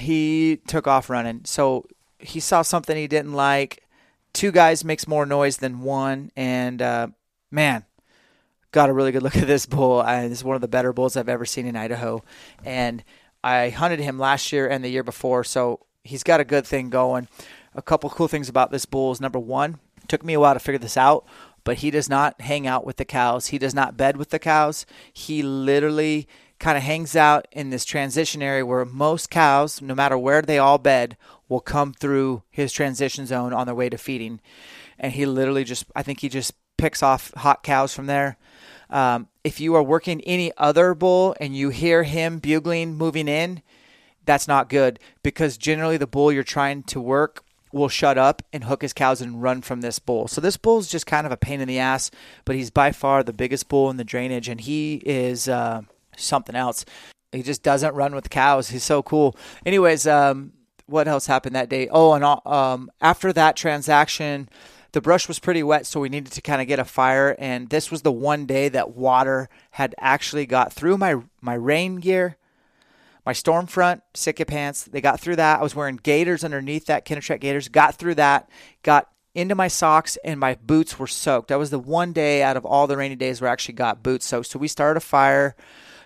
he took off running. So he saw something he didn't like. Two guys makes more noise than one, and uh, man, got a really good look at this bull. I, this is one of the better bulls I've ever seen in Idaho, and I hunted him last year and the year before, so he's got a good thing going. A couple cool things about this bull is number one, took me a while to figure this out, but he does not hang out with the cows. He does not bed with the cows. He literally kind of hangs out in this transition area where most cows, no matter where they all bed, will come through his transition zone on their way to feeding. And he literally just, I think he just picks off hot cows from there. Um, if you are working any other bull and you hear him bugling moving in, that's not good because generally the bull you're trying to work will shut up and hook his cows and run from this bull. So this bull is just kind of a pain in the ass, but he's by far the biggest bull in the drainage, and he is uh, something else. He just doesn't run with cows. He's so cool. Anyways, um, what else happened that day? Oh, and um, after that transaction, the brush was pretty wet, so we needed to kind of get a fire. And this was the one day that water had actually got through my my rain gear, my storm front, pants. They got through that. I was wearing gaiters underneath that, Kenetrek gaiters. Got through that. Got into my socks and my boots were soaked. That was the one day out of all the rainy days where I actually got boots soaked. So we started a fire,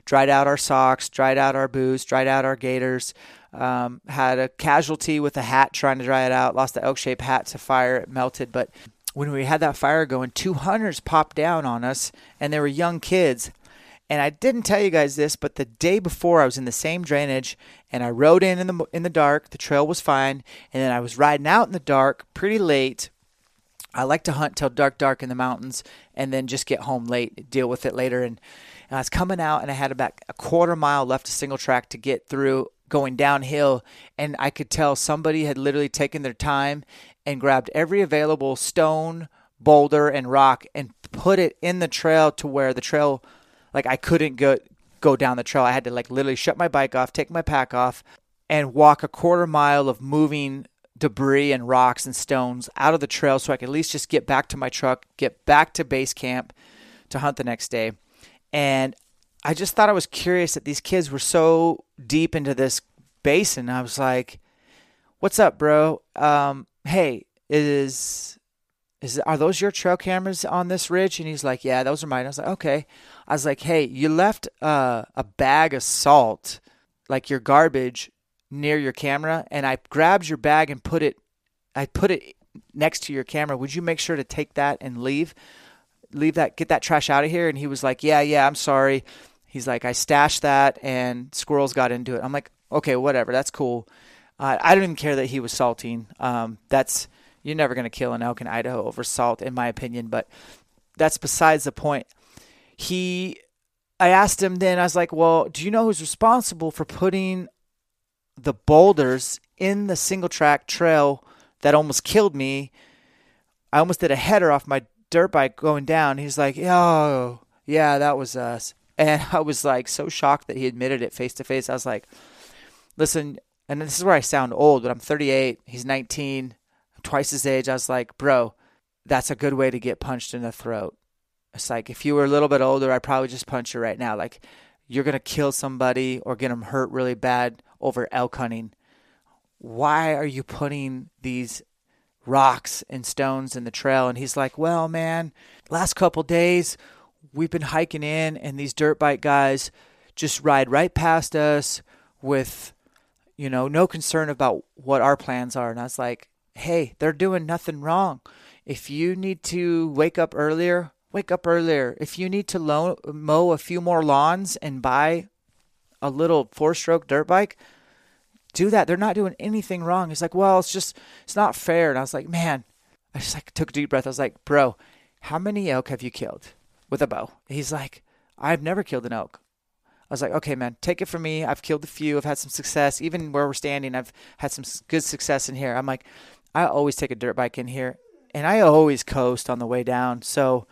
dried out our socks, dried out our boots, dried out our gaiters. Um, had a casualty with a hat trying to dry it out. Lost the elk shape hat to fire. It melted. But when we had that fire going, two hunters popped down on us, and they were young kids. And I didn't tell you guys this, but the day before I was in the same drainage, and I rode in in the in the dark. The trail was fine, and then I was riding out in the dark, pretty late. I like to hunt till dark, dark in the mountains, and then just get home late, deal with it later. And, and I was coming out, and I had about a quarter mile left to single track to get through going downhill and I could tell somebody had literally taken their time and grabbed every available stone, boulder and rock and put it in the trail to where the trail like I couldn't go go down the trail. I had to like literally shut my bike off, take my pack off and walk a quarter mile of moving debris and rocks and stones out of the trail so I could at least just get back to my truck, get back to base camp to hunt the next day. And I just thought I was curious that these kids were so deep into this basin. I was like, "What's up, bro? Um, hey, is is are those your trail cameras on this ridge?" And he's like, "Yeah, those are mine." I was like, "Okay." I was like, "Hey, you left uh, a bag of salt, like your garbage, near your camera, and I grabbed your bag and put it, I put it next to your camera. Would you make sure to take that and leave?" leave that get that trash out of here and he was like yeah yeah i'm sorry He's like, I stashed that and squirrels got into it. I'm like, okay, whatever, that's cool. Uh, I don't even care that he was salting. Um, that's you're never gonna kill an elk in Idaho over salt, in my opinion. But that's besides the point. He, I asked him then. I was like, well, do you know who's responsible for putting the boulders in the single track trail that almost killed me? I almost did a header off my dirt bike going down. He's like, oh, yeah, that was us. And I was like so shocked that he admitted it face to face. I was like, listen, and this is where I sound old, but I'm 38. He's 19, twice his age. I was like, bro, that's a good way to get punched in the throat. It's like if you were a little bit older, I'd probably just punch you right now. Like you're gonna kill somebody or get them hurt really bad over elk hunting. Why are you putting these rocks and stones in the trail? And he's like, well, man, last couple days we've been hiking in, and these dirt bike guys just ride right past us with, you know, no concern about what our plans are. And I was like, hey, they're doing nothing wrong. If you need to wake up earlier, wake up earlier. If you need to mow a few more lawns and buy a little four stroke dirt bike, do that. They're not doing anything wrong. He's like, well, it's just, it's not fair. And I was like, man, I just like took a deep breath. I was like, bro, how many elk have you killed with a bow? He's like, I've never killed an elk. I was like, okay, man, take it from me. I've killed a few. I've had some success. Even where we're standing, I've had some good success in here. I'm like, I always take a dirt bike in here, and I always coast on the way down. So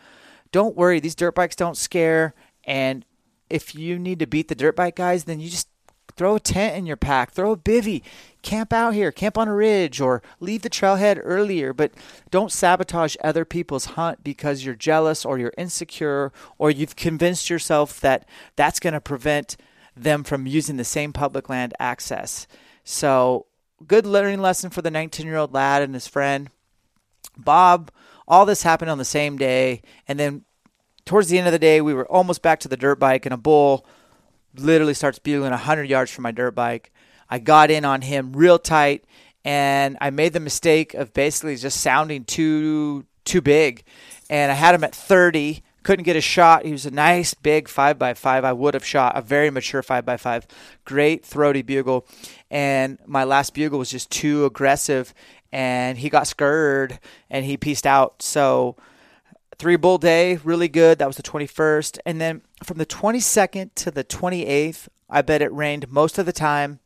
don't worry. These dirt bikes don't scare. And if you need to beat the dirt bike guys, then you just throw a tent in your pack, throw a bivy, camp out here, camp on a ridge, or leave the trailhead earlier. But don't sabotage other people's hunt because you're jealous or you're insecure or you've convinced yourself that that's going to prevent them from using the same public land access. So, good learning lesson for the 19 year old lad and his friend. Bob, all this happened on the same day. And then towards the end of the day, we were almost back to the dirt bike, and a bull literally starts bugling 100 yards from my dirt bike. I got in on him real tight, and I made the mistake of basically just sounding too too big, and I had him at 30. Couldn't get a shot. He was a nice big five by five. I would have shot a very mature five by five. Great throaty bugle, and my last bugle was just too aggressive, and he got scared and he pieced out. So three bull day, really good. That was the 21st. And then from the 22nd to the 28th, I bet it rained most of the time.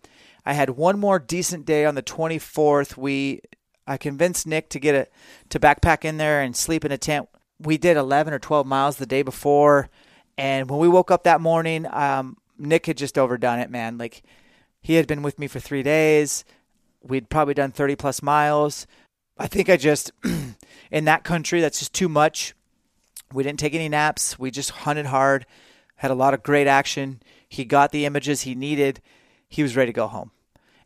I had one more decent day on the 24th. We I convinced Nick to get it to backpack in there and sleep in a tent. We did 11 or 12 miles the day before, and when we woke up that morning, um, Nick had just overdone it, man. Like he had been with me for three days. We'd probably done 30 plus miles. I think I just in that country that's just too much we didn't take any naps. We just hunted hard, had a lot of great action. He got the images he needed. He was ready to go home.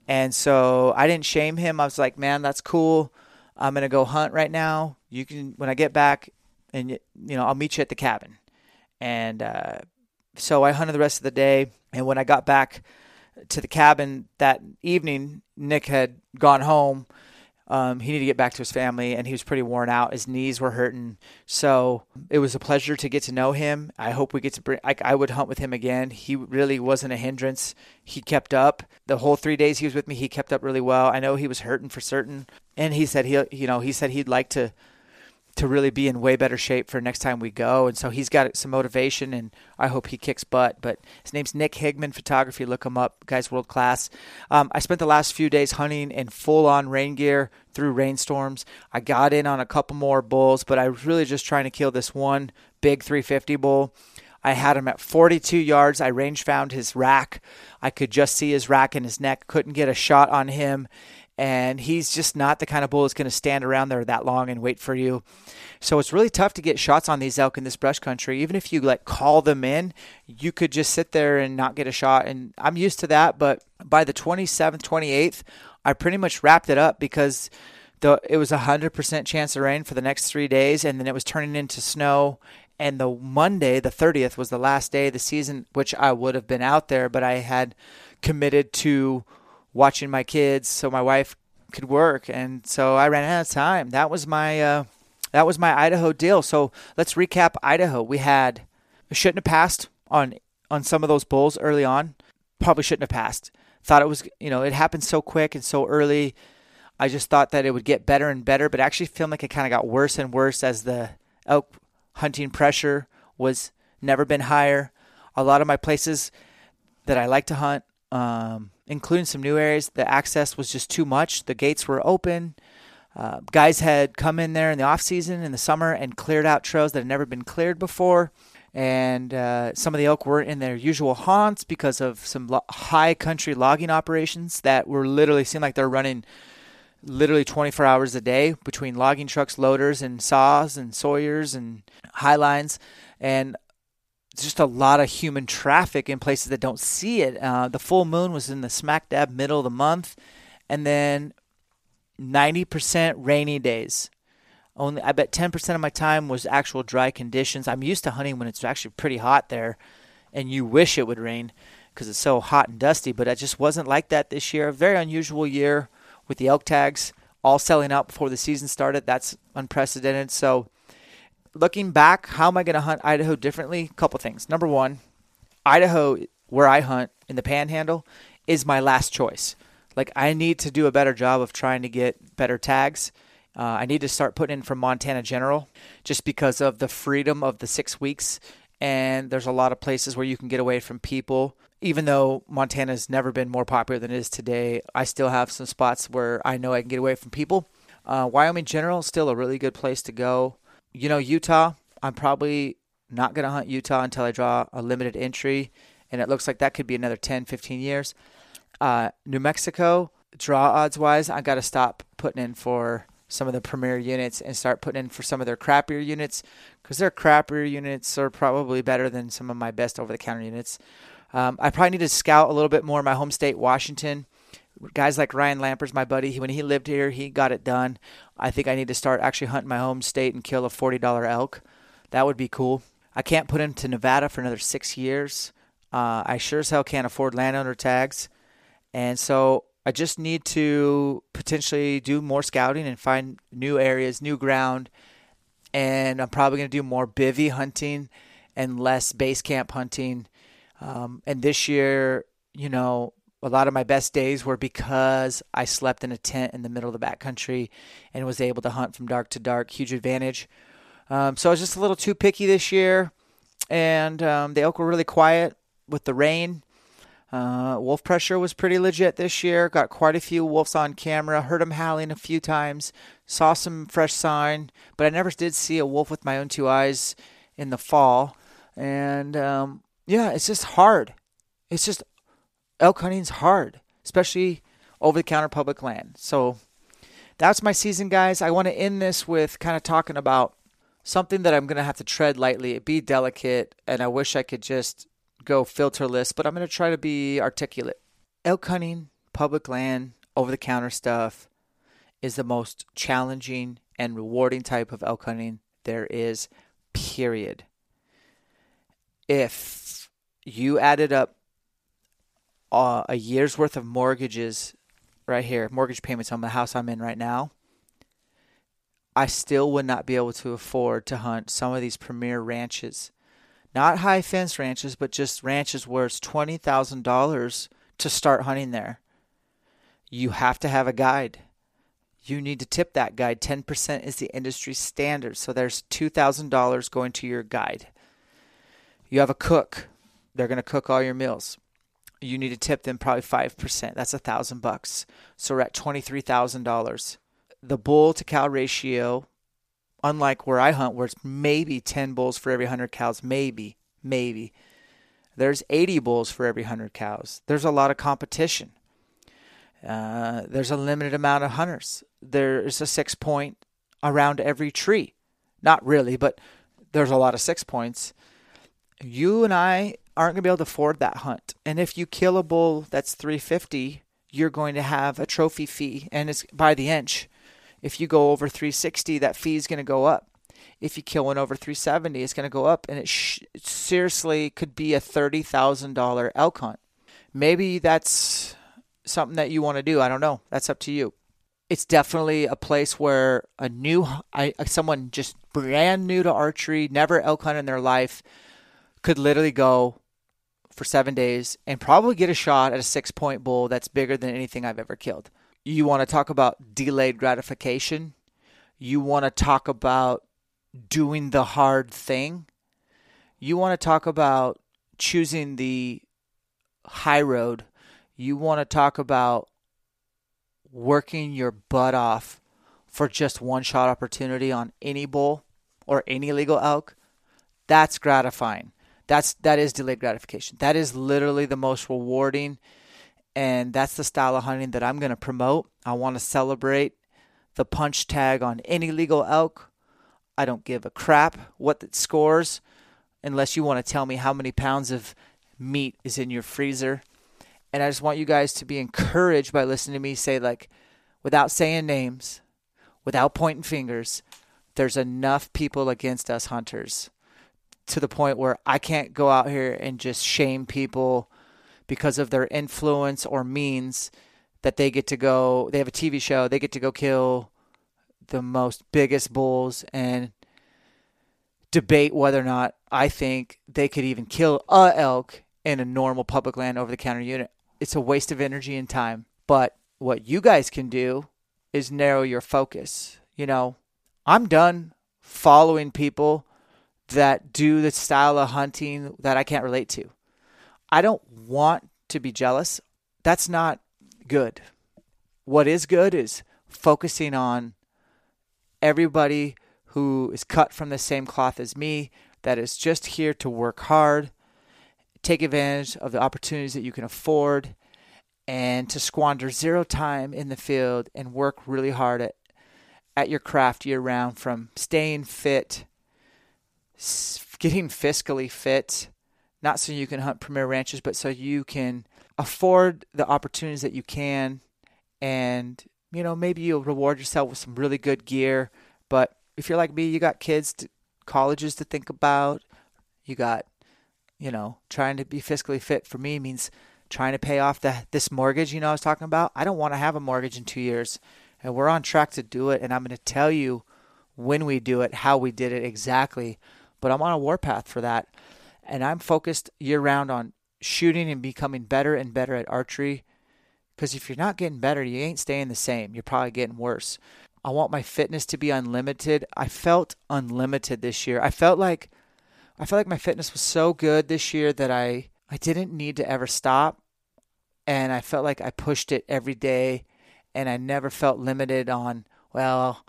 And so I didn't shame him. I was like, man, that's cool. I'm going to go hunt right now. You can, when I get back, and, you know, I'll meet you at the cabin. And uh, so I hunted the rest of the day. And when I got back to the cabin that evening, Nick had gone home um, he needed to get back to his family, and he was pretty worn out. His knees were hurting, so it was a pleasure to get to know him. I hope we get to bring. I, I would hunt with him again. He really wasn't a hindrance. He kept up the whole three days he was with me. He kept up really well. I know he was hurting for certain, and he said he, you know, he said he'd like to to really be in way better shape for next time we go. And so he's got some motivation, and I hope he kicks butt. But his name's Nick Higman Photography. Look him up, guy's world class. Um, I spent the last few days hunting in full on rain gear through rainstorms. I got in on a couple more bulls, but I was really just trying to kill this one big 350 bull. I had him at 42 yards. I range found his rack. I could just see his rack and his neck. Couldn't get a shot on him and he's just not the kind of bull that's going to stand around there that long and wait for you. So it's really tough to get shots on these elk in this brush country. Even if you like call them in, you could just sit there and not get a shot. And I'm used to that, but by the 27th, 28th, I pretty much wrapped it up because the it was a hundred percent chance of rain for the next three days, and then it was turning into snow. And the Monday, the 30th, was the last day of the season, which I would have been out there, but I had committed to watching my kids so my wife could work, and so I ran out of time. That was my uh, that was my Idaho deal. So let's recap Idaho. We had shouldn't have passed on on some of those bulls early on. Probably shouldn't have passed. Thought it was you know it happened so quick and so early. I just thought that it would get better and better, but actually feel like it kind of got worse and worse as the elk hunting pressure was never been higher. A lot of my places that I like to hunt um, including some new areas. The access was just too much. The gates were open. Uh, guys had come in there in the off season in the summer and cleared out trails that had never been cleared before. and uh, some of the elk weren't in their usual haunts because of some lo- high country logging operations that were literally seem like they're running literally 24 hours a day between logging trucks, loaders, and saws and sawyers and high lines, and just a lot of human traffic in places that don't see it. Uh, the full moon was in the smack dab middle of the month, and then 90% rainy days. Only I bet 10% of my time was actual dry conditions. I'm used to hunting when it's actually pretty hot there, and you wish it would rain because it's so hot and dusty. But it just wasn't like that this year. A very unusual year with the elk tags all selling out before the season started. That's unprecedented. So, looking back, how am I going to hunt Idaho differently? Couple things. Number one, Idaho, where I hunt in the Panhandle, is my last choice. Like I need to do a better job of trying to get better tags uh, I need to start putting in from Montana General just because of the freedom of the six weeks. And there's a lot of places where you can get away from people. Even though Montana's never been more popular than it is today, I still have some spots where I know I can get away from people. Uh, Wyoming General is still a really good place to go. You know, Utah, I'm probably not going to hunt Utah until I draw a limited entry. And it looks like that could be another 10, 15 years. Uh, New Mexico, draw odds wise, I got to stop putting in for some of the premier units and start putting in for some of their crappier units because their crappier units are probably better than some of my best over the counter units. Um, I probably need to scout a little bit more in my home state, Washington. Guys like Ryan Lampers, my buddy, when he lived here, he got it done. I think I need to start actually hunting my home state and kill a $40 elk. That would be cool. I can't put into Nevada for another six years. Uh, I sure as hell can't afford landowner tags. And so I just need to potentially do more scouting and find new areas, new ground. And I'm probably going to do more bivy hunting and less base camp hunting. Um, and this year, you know, a lot of my best days were because I slept in a tent in the middle of the backcountry and was able to hunt from dark to dark. Huge advantage. Um, so I was just a little too picky this year. And um, the elk were really quiet with the rain. Uh, wolf pressure was pretty legit this year. Got quite a few wolves on camera. Heard them howling a few times. Saw some fresh sign, but I never did see a wolf with my own two eyes in the fall. And um, yeah, it's just hard. It's just elk hunting's hard, especially over the counter public land. So that's my season, guys. I want to end this with kind of talking about something that I'm going to have to tread lightly, be delicate, and I wish I could just go filterless, but I'm going to try to be articulate. Elk hunting, public land, over the counter stuff is the most challenging and rewarding type of elk hunting there is, period. If you added up uh, a year's worth of mortgages right here, mortgage payments on the house I'm in right now, I still would not be able to afford to hunt some of these premier ranches not high fence ranches, but just ranches where it's twenty thousand dollars to start hunting there. You have to have a guide. You need to tip that guide. Ten percent is the industry standard, so there's two thousand dollars going to your guide. You have a cook; they're going to cook all your meals. You need to tip them probably five percent. That's a thousand bucks. So we're at twenty three thousand dollars. The bull to cow ratio unlike where I hunt, where it's maybe 10 bulls for every 100 cows, maybe, maybe. There's 80 bulls for every 100 cows. There's a lot of competition. Uh, there's a limited amount of hunters. There's a six point around every tree. Not really, but there's a lot of six points. You and I aren't going to be able to afford that hunt. And if you kill a bull that's 350, you're going to have a trophy fee, and it's by the inch. If you go over 360, that fee is going to go up. If you kill one over 370, it's going to go up, and it, sh- it seriously could be a $30,000 elk hunt. Maybe that's something that you want to do. I don't know. That's up to you. It's definitely a place where a new, I, someone just brand new to archery, never elk hunt in their life, could literally go for seven days and probably get a shot at a six point bull that's bigger than anything I've ever killed you want to talk about delayed gratification. You want to talk about doing the hard thing. You want to talk about choosing the high road. You want to talk about working your butt off for just one shot opportunity on any bull or any legal elk. That's gratifying. That's that is delayed gratification. That is literally the most rewarding and that's the style of hunting that I'm going to promote. I want to celebrate the punch tag on any legal elk. I don't give a crap what it scores unless you want to tell me how many pounds of meat is in your freezer. And I just want you guys to be encouraged by listening to me say, like, without saying names, without pointing fingers, there's enough people against us hunters to the point where I can't go out here and just shame people because of their influence or means that they get to go they have a TV show they get to go kill the most biggest bulls and debate whether or not I think they could even kill a elk in a normal public land over the counter unit. It's a waste of energy and time. But what you guys can do is narrow your focus. You know, I'm done following people that do the style of hunting that I can't relate to. I don't want to be jealous. That's not good. What is good is focusing on everybody who is cut from the same cloth as me, that is just here to work hard, take advantage of the opportunities that you can afford, and to squander zero time in the field and work really hard at, at your craft year round from staying fit, getting fiscally fit, not so you can hunt premier ranches, but so you can afford the opportunities that you can. And, you know, maybe you'll reward yourself with some really good gear. But if you're like me, you got kids, to, colleges to think about. You got, you know, trying to be fiscally fit for me means trying to pay off the, this mortgage, you know, I was talking about. I don't want to have a mortgage in two years. And we're on track to do it. And I'm going to tell you when we do it, how we did it exactly. But I'm on a warpath for that and I'm focused year round on shooting and becoming better and better at archery. Because if you're not getting better, you ain't staying the same. You're probably getting worse. I want my fitness to be unlimited. I felt unlimited this year. I felt like I felt like my fitness was so good this year that I I didn't need to ever stop. And I felt like I pushed it every day and I never felt limited on, well,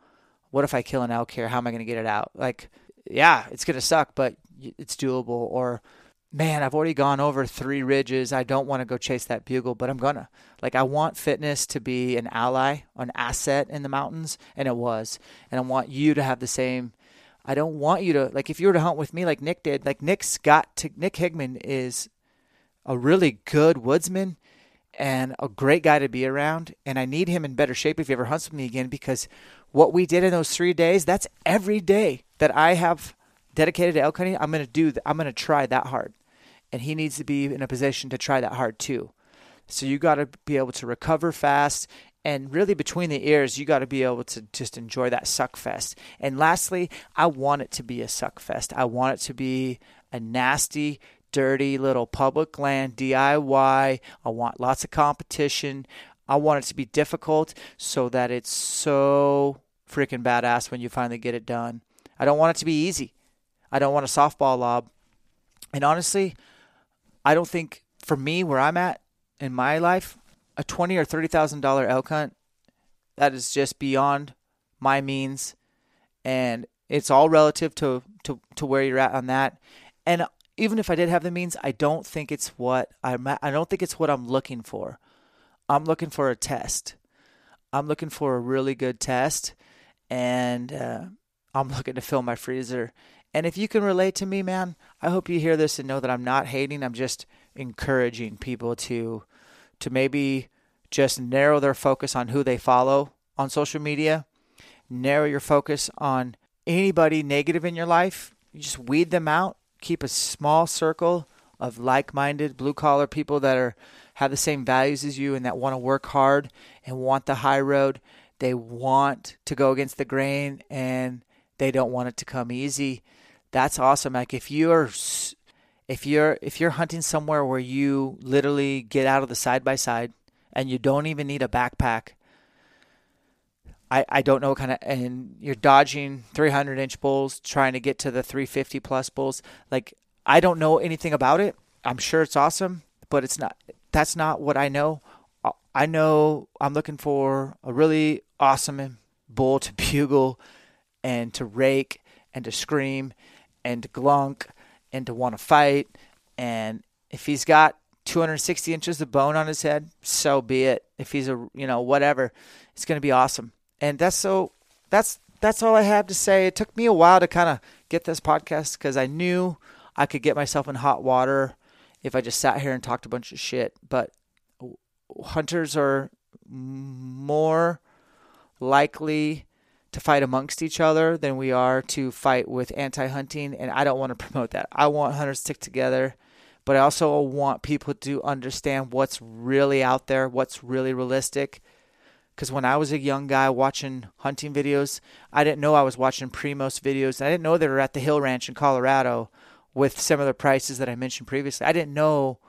what if I kill an elk here? How am I going to get it out? Like, yeah, it's going to suck, but it's doable or man, I've already gone over three ridges. I don't want to go chase that bugle, but I'm gonna. Like, I want fitness to be an ally, an asset in the mountains, and it was. And I want you to have the same. I don't want you to like if you were to hunt with me like Nick did. Like Nick's got to. Nick Higman is a really good woodsman and a great guy to be around. And I need him in better shape if he ever hunts with me again because what we did in those three days, that's every day that I have dedicated to elk hunting, I'm going to do th- I'm going to try that hard. And he needs to be in a position to try that hard too. So you got to be able to recover fast and really between the ears you got to be able to just enjoy that suck fest. And lastly, I want it to be a suck fest. I want it to be a nasty dirty little public land DIY. I want lots of competition. I want it to be difficult so that it's so freaking badass when you finally get it done. I don't want it to be easy. I don't want a softball lob. And honestly, I don't think for me where I'm at in my life, a twenty or thirty thousand dollar elk hunt, that is just beyond my means, and it's all relative to, to, to where you're at on that. And even if I did have the means, I don't think it's what I'm. I don't think it's what I'm looking for. I'm looking for a test. I'm looking for a really good test, and uh, I'm looking to fill my freezer and if you can relate to me, man, I hope you hear this and know that I'm not hating. I'm just encouraging people to to maybe just narrow their focus on who they follow on social media. Narrow your focus on anybody negative in your life. You just weed them out. Keep a small circle of like-minded blue-collar people that are have the same values as you and that want to work hard and want the high road. They want to go against the grain and they don't want it to come easy that's awesome. Like if you're if you're if you're hunting somewhere where you literally get out of the side by side and you don't even need a backpack. I, I don't know kind of and you're dodging 300 inch bulls trying to get to the 350 plus bulls like I don't know anything about it I'm sure it's awesome but it's not that's not what I know uh, I know I'm looking for a really awesome bull to bugle and to rake and to scream and to glunk and to want to fight. And if he's got 260 inches of bone on his head, so be it. If he's a, you know, whatever, it's going to be awesome. And that's so, that's, that's all I have to say. It took me a while to kind of get this podcast because I knew I could get myself in hot water if I just sat here and talked a bunch of shit. But hunters are more likely to fight amongst each other than we are to fight with anti-hunting and I don't want to promote that. I want hunters to stick together, but I also want people to understand what's really out there, what's really realistic. Cuz when I was a young guy watching hunting videos, I didn't know I was watching Primos videos. I didn't know they were at the Hill Ranch in Colorado with similar prices that I mentioned previously. I didn't know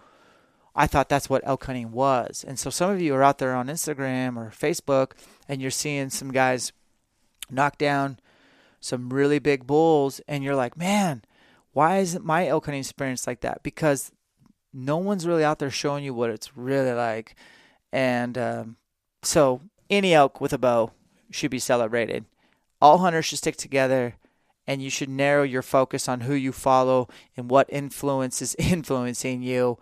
I thought that's what elk hunting was. And so some of you are out there on Instagram or Facebook and you're seeing some guys knock down some really big bulls and you're like, man, why isn't my elk hunting experience like that? Because no one's really out there showing you what it's really like. And um, so any elk with a bow should be celebrated. All hunters should stick together and you should narrow your focus on who you follow and what influence is influencing you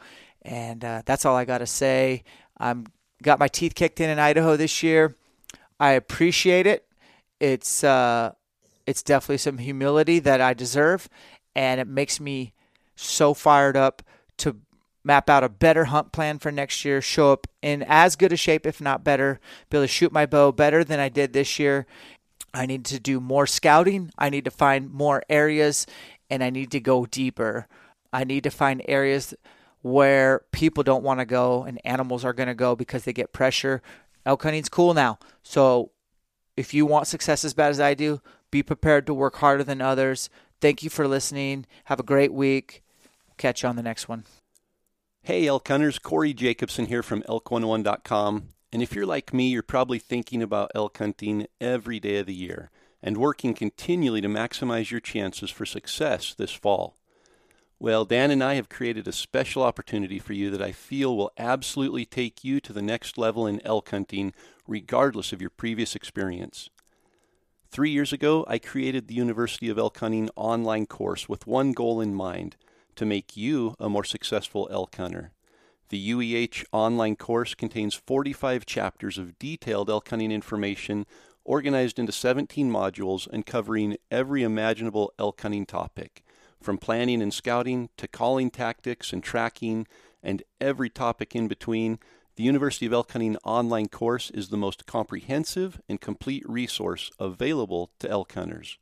and uh, that's all I got to say. I'm got my teeth kicked in in Idaho this year. I appreciate it. It's uh, it's definitely some humility that I deserve, and it makes me so fired up to map out a better hunt plan for next year, show up in as good a shape, if not better, be able to shoot my bow better than I did this year. I need to do more scouting. I need to find more areas, and I need to go deeper. I need to find areas where people don't want to go and animals are going to go because they get pressure. Elk hunting's cool now. So if you want success as bad as I do, be prepared to work harder than others. Thank you for listening. Have a great week. Catch you on the next one. Hey, elk hunters. Corey Jacobson here from elk101.com. And if you're like me, you're probably thinking about elk hunting every day of the year and working continually to maximize your chances for success this fall. Well, Dan and I have created a special opportunity for you that I feel will absolutely take you to the next level in elk hunting, regardless of your previous experience. Three years ago, I created the University of Elk Hunting online course with one goal in mind to make you a more successful elk hunter. The UEH online course contains 45 chapters of detailed elk hunting information organized into 17 modules and covering every imaginable elk hunting topic from planning and scouting to calling tactics and tracking and every topic in between, the University of Elk Hunting online course is the most comprehensive and complete resource available to elk hunters.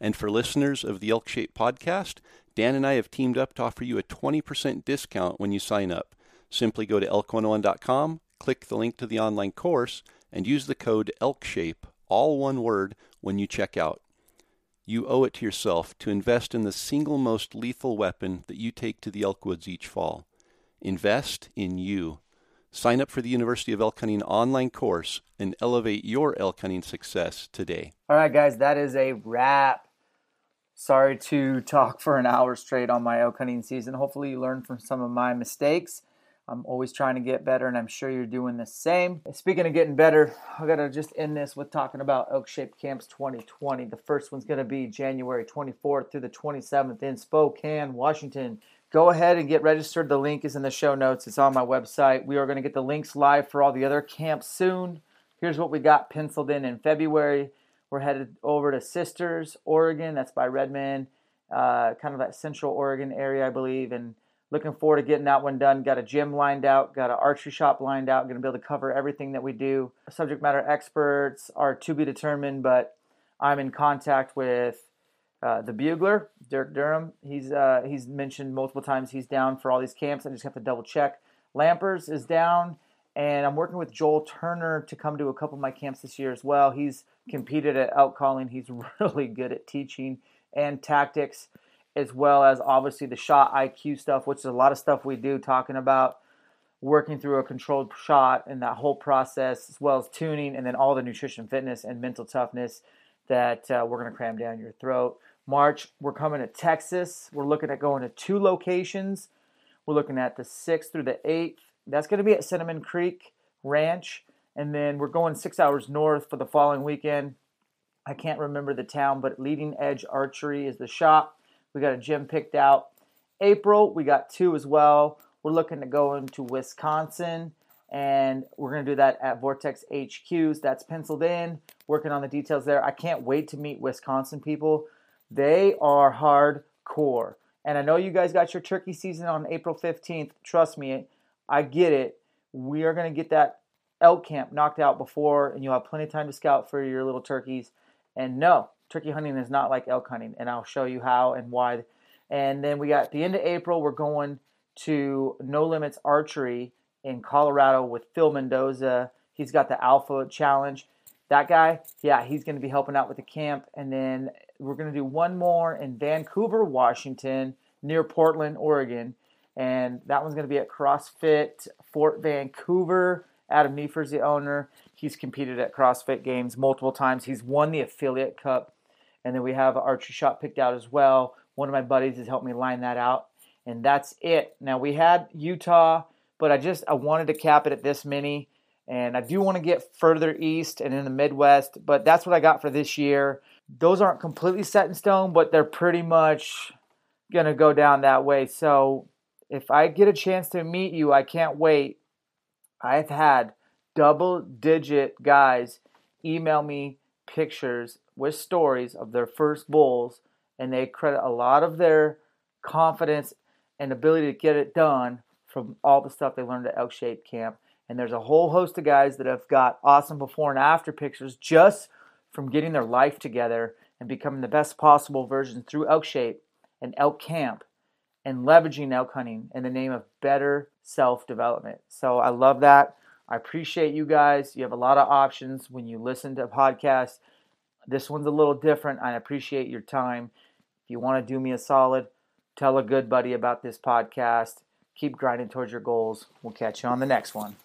And for listeners of the Elk Shape podcast, Dan and I have teamed up to offer you a 20% discount when you sign up. Simply go to elk101.com, click the link to the online course, and use the code ELKSHAPE, all one word, when you check out. You owe it to yourself to invest in the single most lethal weapon that you take to the elk woods each fall. Invest in you. Sign up for the University of Elk Hunting online course and elevate your elk hunting success today. All right, guys, that is a wrap. Sorry to talk for an hour straight on my elk hunting season. Hopefully, you learned from some of my mistakes. I'm always trying to get better, and I'm sure you're doing the same. Speaking of getting better, I gotta just end this with talking about Elk Shape Camps 2020. The first one's gonna be January 24th through the 27th in Spokane, Washington. Go ahead and get registered. The link is in the show notes. It's on my website. We are gonna get the links live for all the other camps soon. Here's what we got penciled in in February. We're headed over to Sisters, Oregon. That's by Redmond, uh, kind of that Central Oregon area, I believe, and Looking forward to getting that one done. Got a gym lined out, got an archery shop lined out. Going to be able to cover everything that we do. Subject matter experts are to be determined, but I'm in contact with uh, the bugler, Dirk Durham. He's uh, he's mentioned multiple times he's down for all these camps. I just have to double check. Lampers is down, and I'm working with Joel Turner to come to a couple of my camps this year as well. He's competed at elk calling. He's really good at teaching and tactics as well as obviously the shot IQ stuff, which is a lot of stuff we do talking about working through a controlled shot and that whole process, as well as tuning, and then all the nutrition, fitness, and mental toughness that uh, we're going to cram down your throat. March, we're coming to Texas. We're looking at going to two locations. We're looking at the 6th through the 8th. That's going to be at Cinnamon Creek Ranch. And then we're going six hours north for the following weekend. I can't remember the town, but Leading Edge Archery is the shop We got a gym picked out. April, we got two as well. We're looking to go into Wisconsin, and we're going to do that at Vortex HQs. That's penciled in, working on the details there. I can't wait to meet Wisconsin people. They are hardcore. And I know you guys got your turkey season on April 15th. Trust me, I get it. We are going to get that elk camp knocked out before, and you'll have plenty of time to scout for your little turkeys. And no, turkey hunting is not like elk hunting, and I'll show you how and why. And then we got the end of April, we're going to No Limits Archery in Colorado with Phil Mendoza. He's got the Alpha Challenge. That guy, yeah, he's going to be helping out with the camp. And then we're going to do one more in Vancouver, Washington, near Portland, Oregon. And that one's going to be at CrossFit Fort Vancouver. Adam Neiffer's the owner. He's competed at CrossFit Games multiple times. He's won the Affiliate Cup. And then we have archery shot picked out as well. One of my buddies has helped me line that out. And that's it. Now we had Utah, but I just I wanted to cap it at this many. And I do want to get further east and in the Midwest, but that's what I got for this year. Those aren't completely set in stone, but they're pretty much to go down that way. So if I get a chance to meet you, I can't wait. I've had double digit guys email me pictures with stories of their first bulls, and they credit a lot of their confidence and ability to get it done from all the stuff they learned at Elk Shape Camp. And there's a whole host of guys that have got awesome before and after pictures just from getting their life together and becoming the best possible version through Elk Shape and Elk Camp and leveraging elk hunting in the name of better self development. So I love that. I appreciate you guys. You have a lot of options when you listen to podcasts. This one's a little different. I appreciate your time. If you want to do me a solid, tell a good buddy about this podcast. Keep grinding towards your goals. We'll catch you on the next one.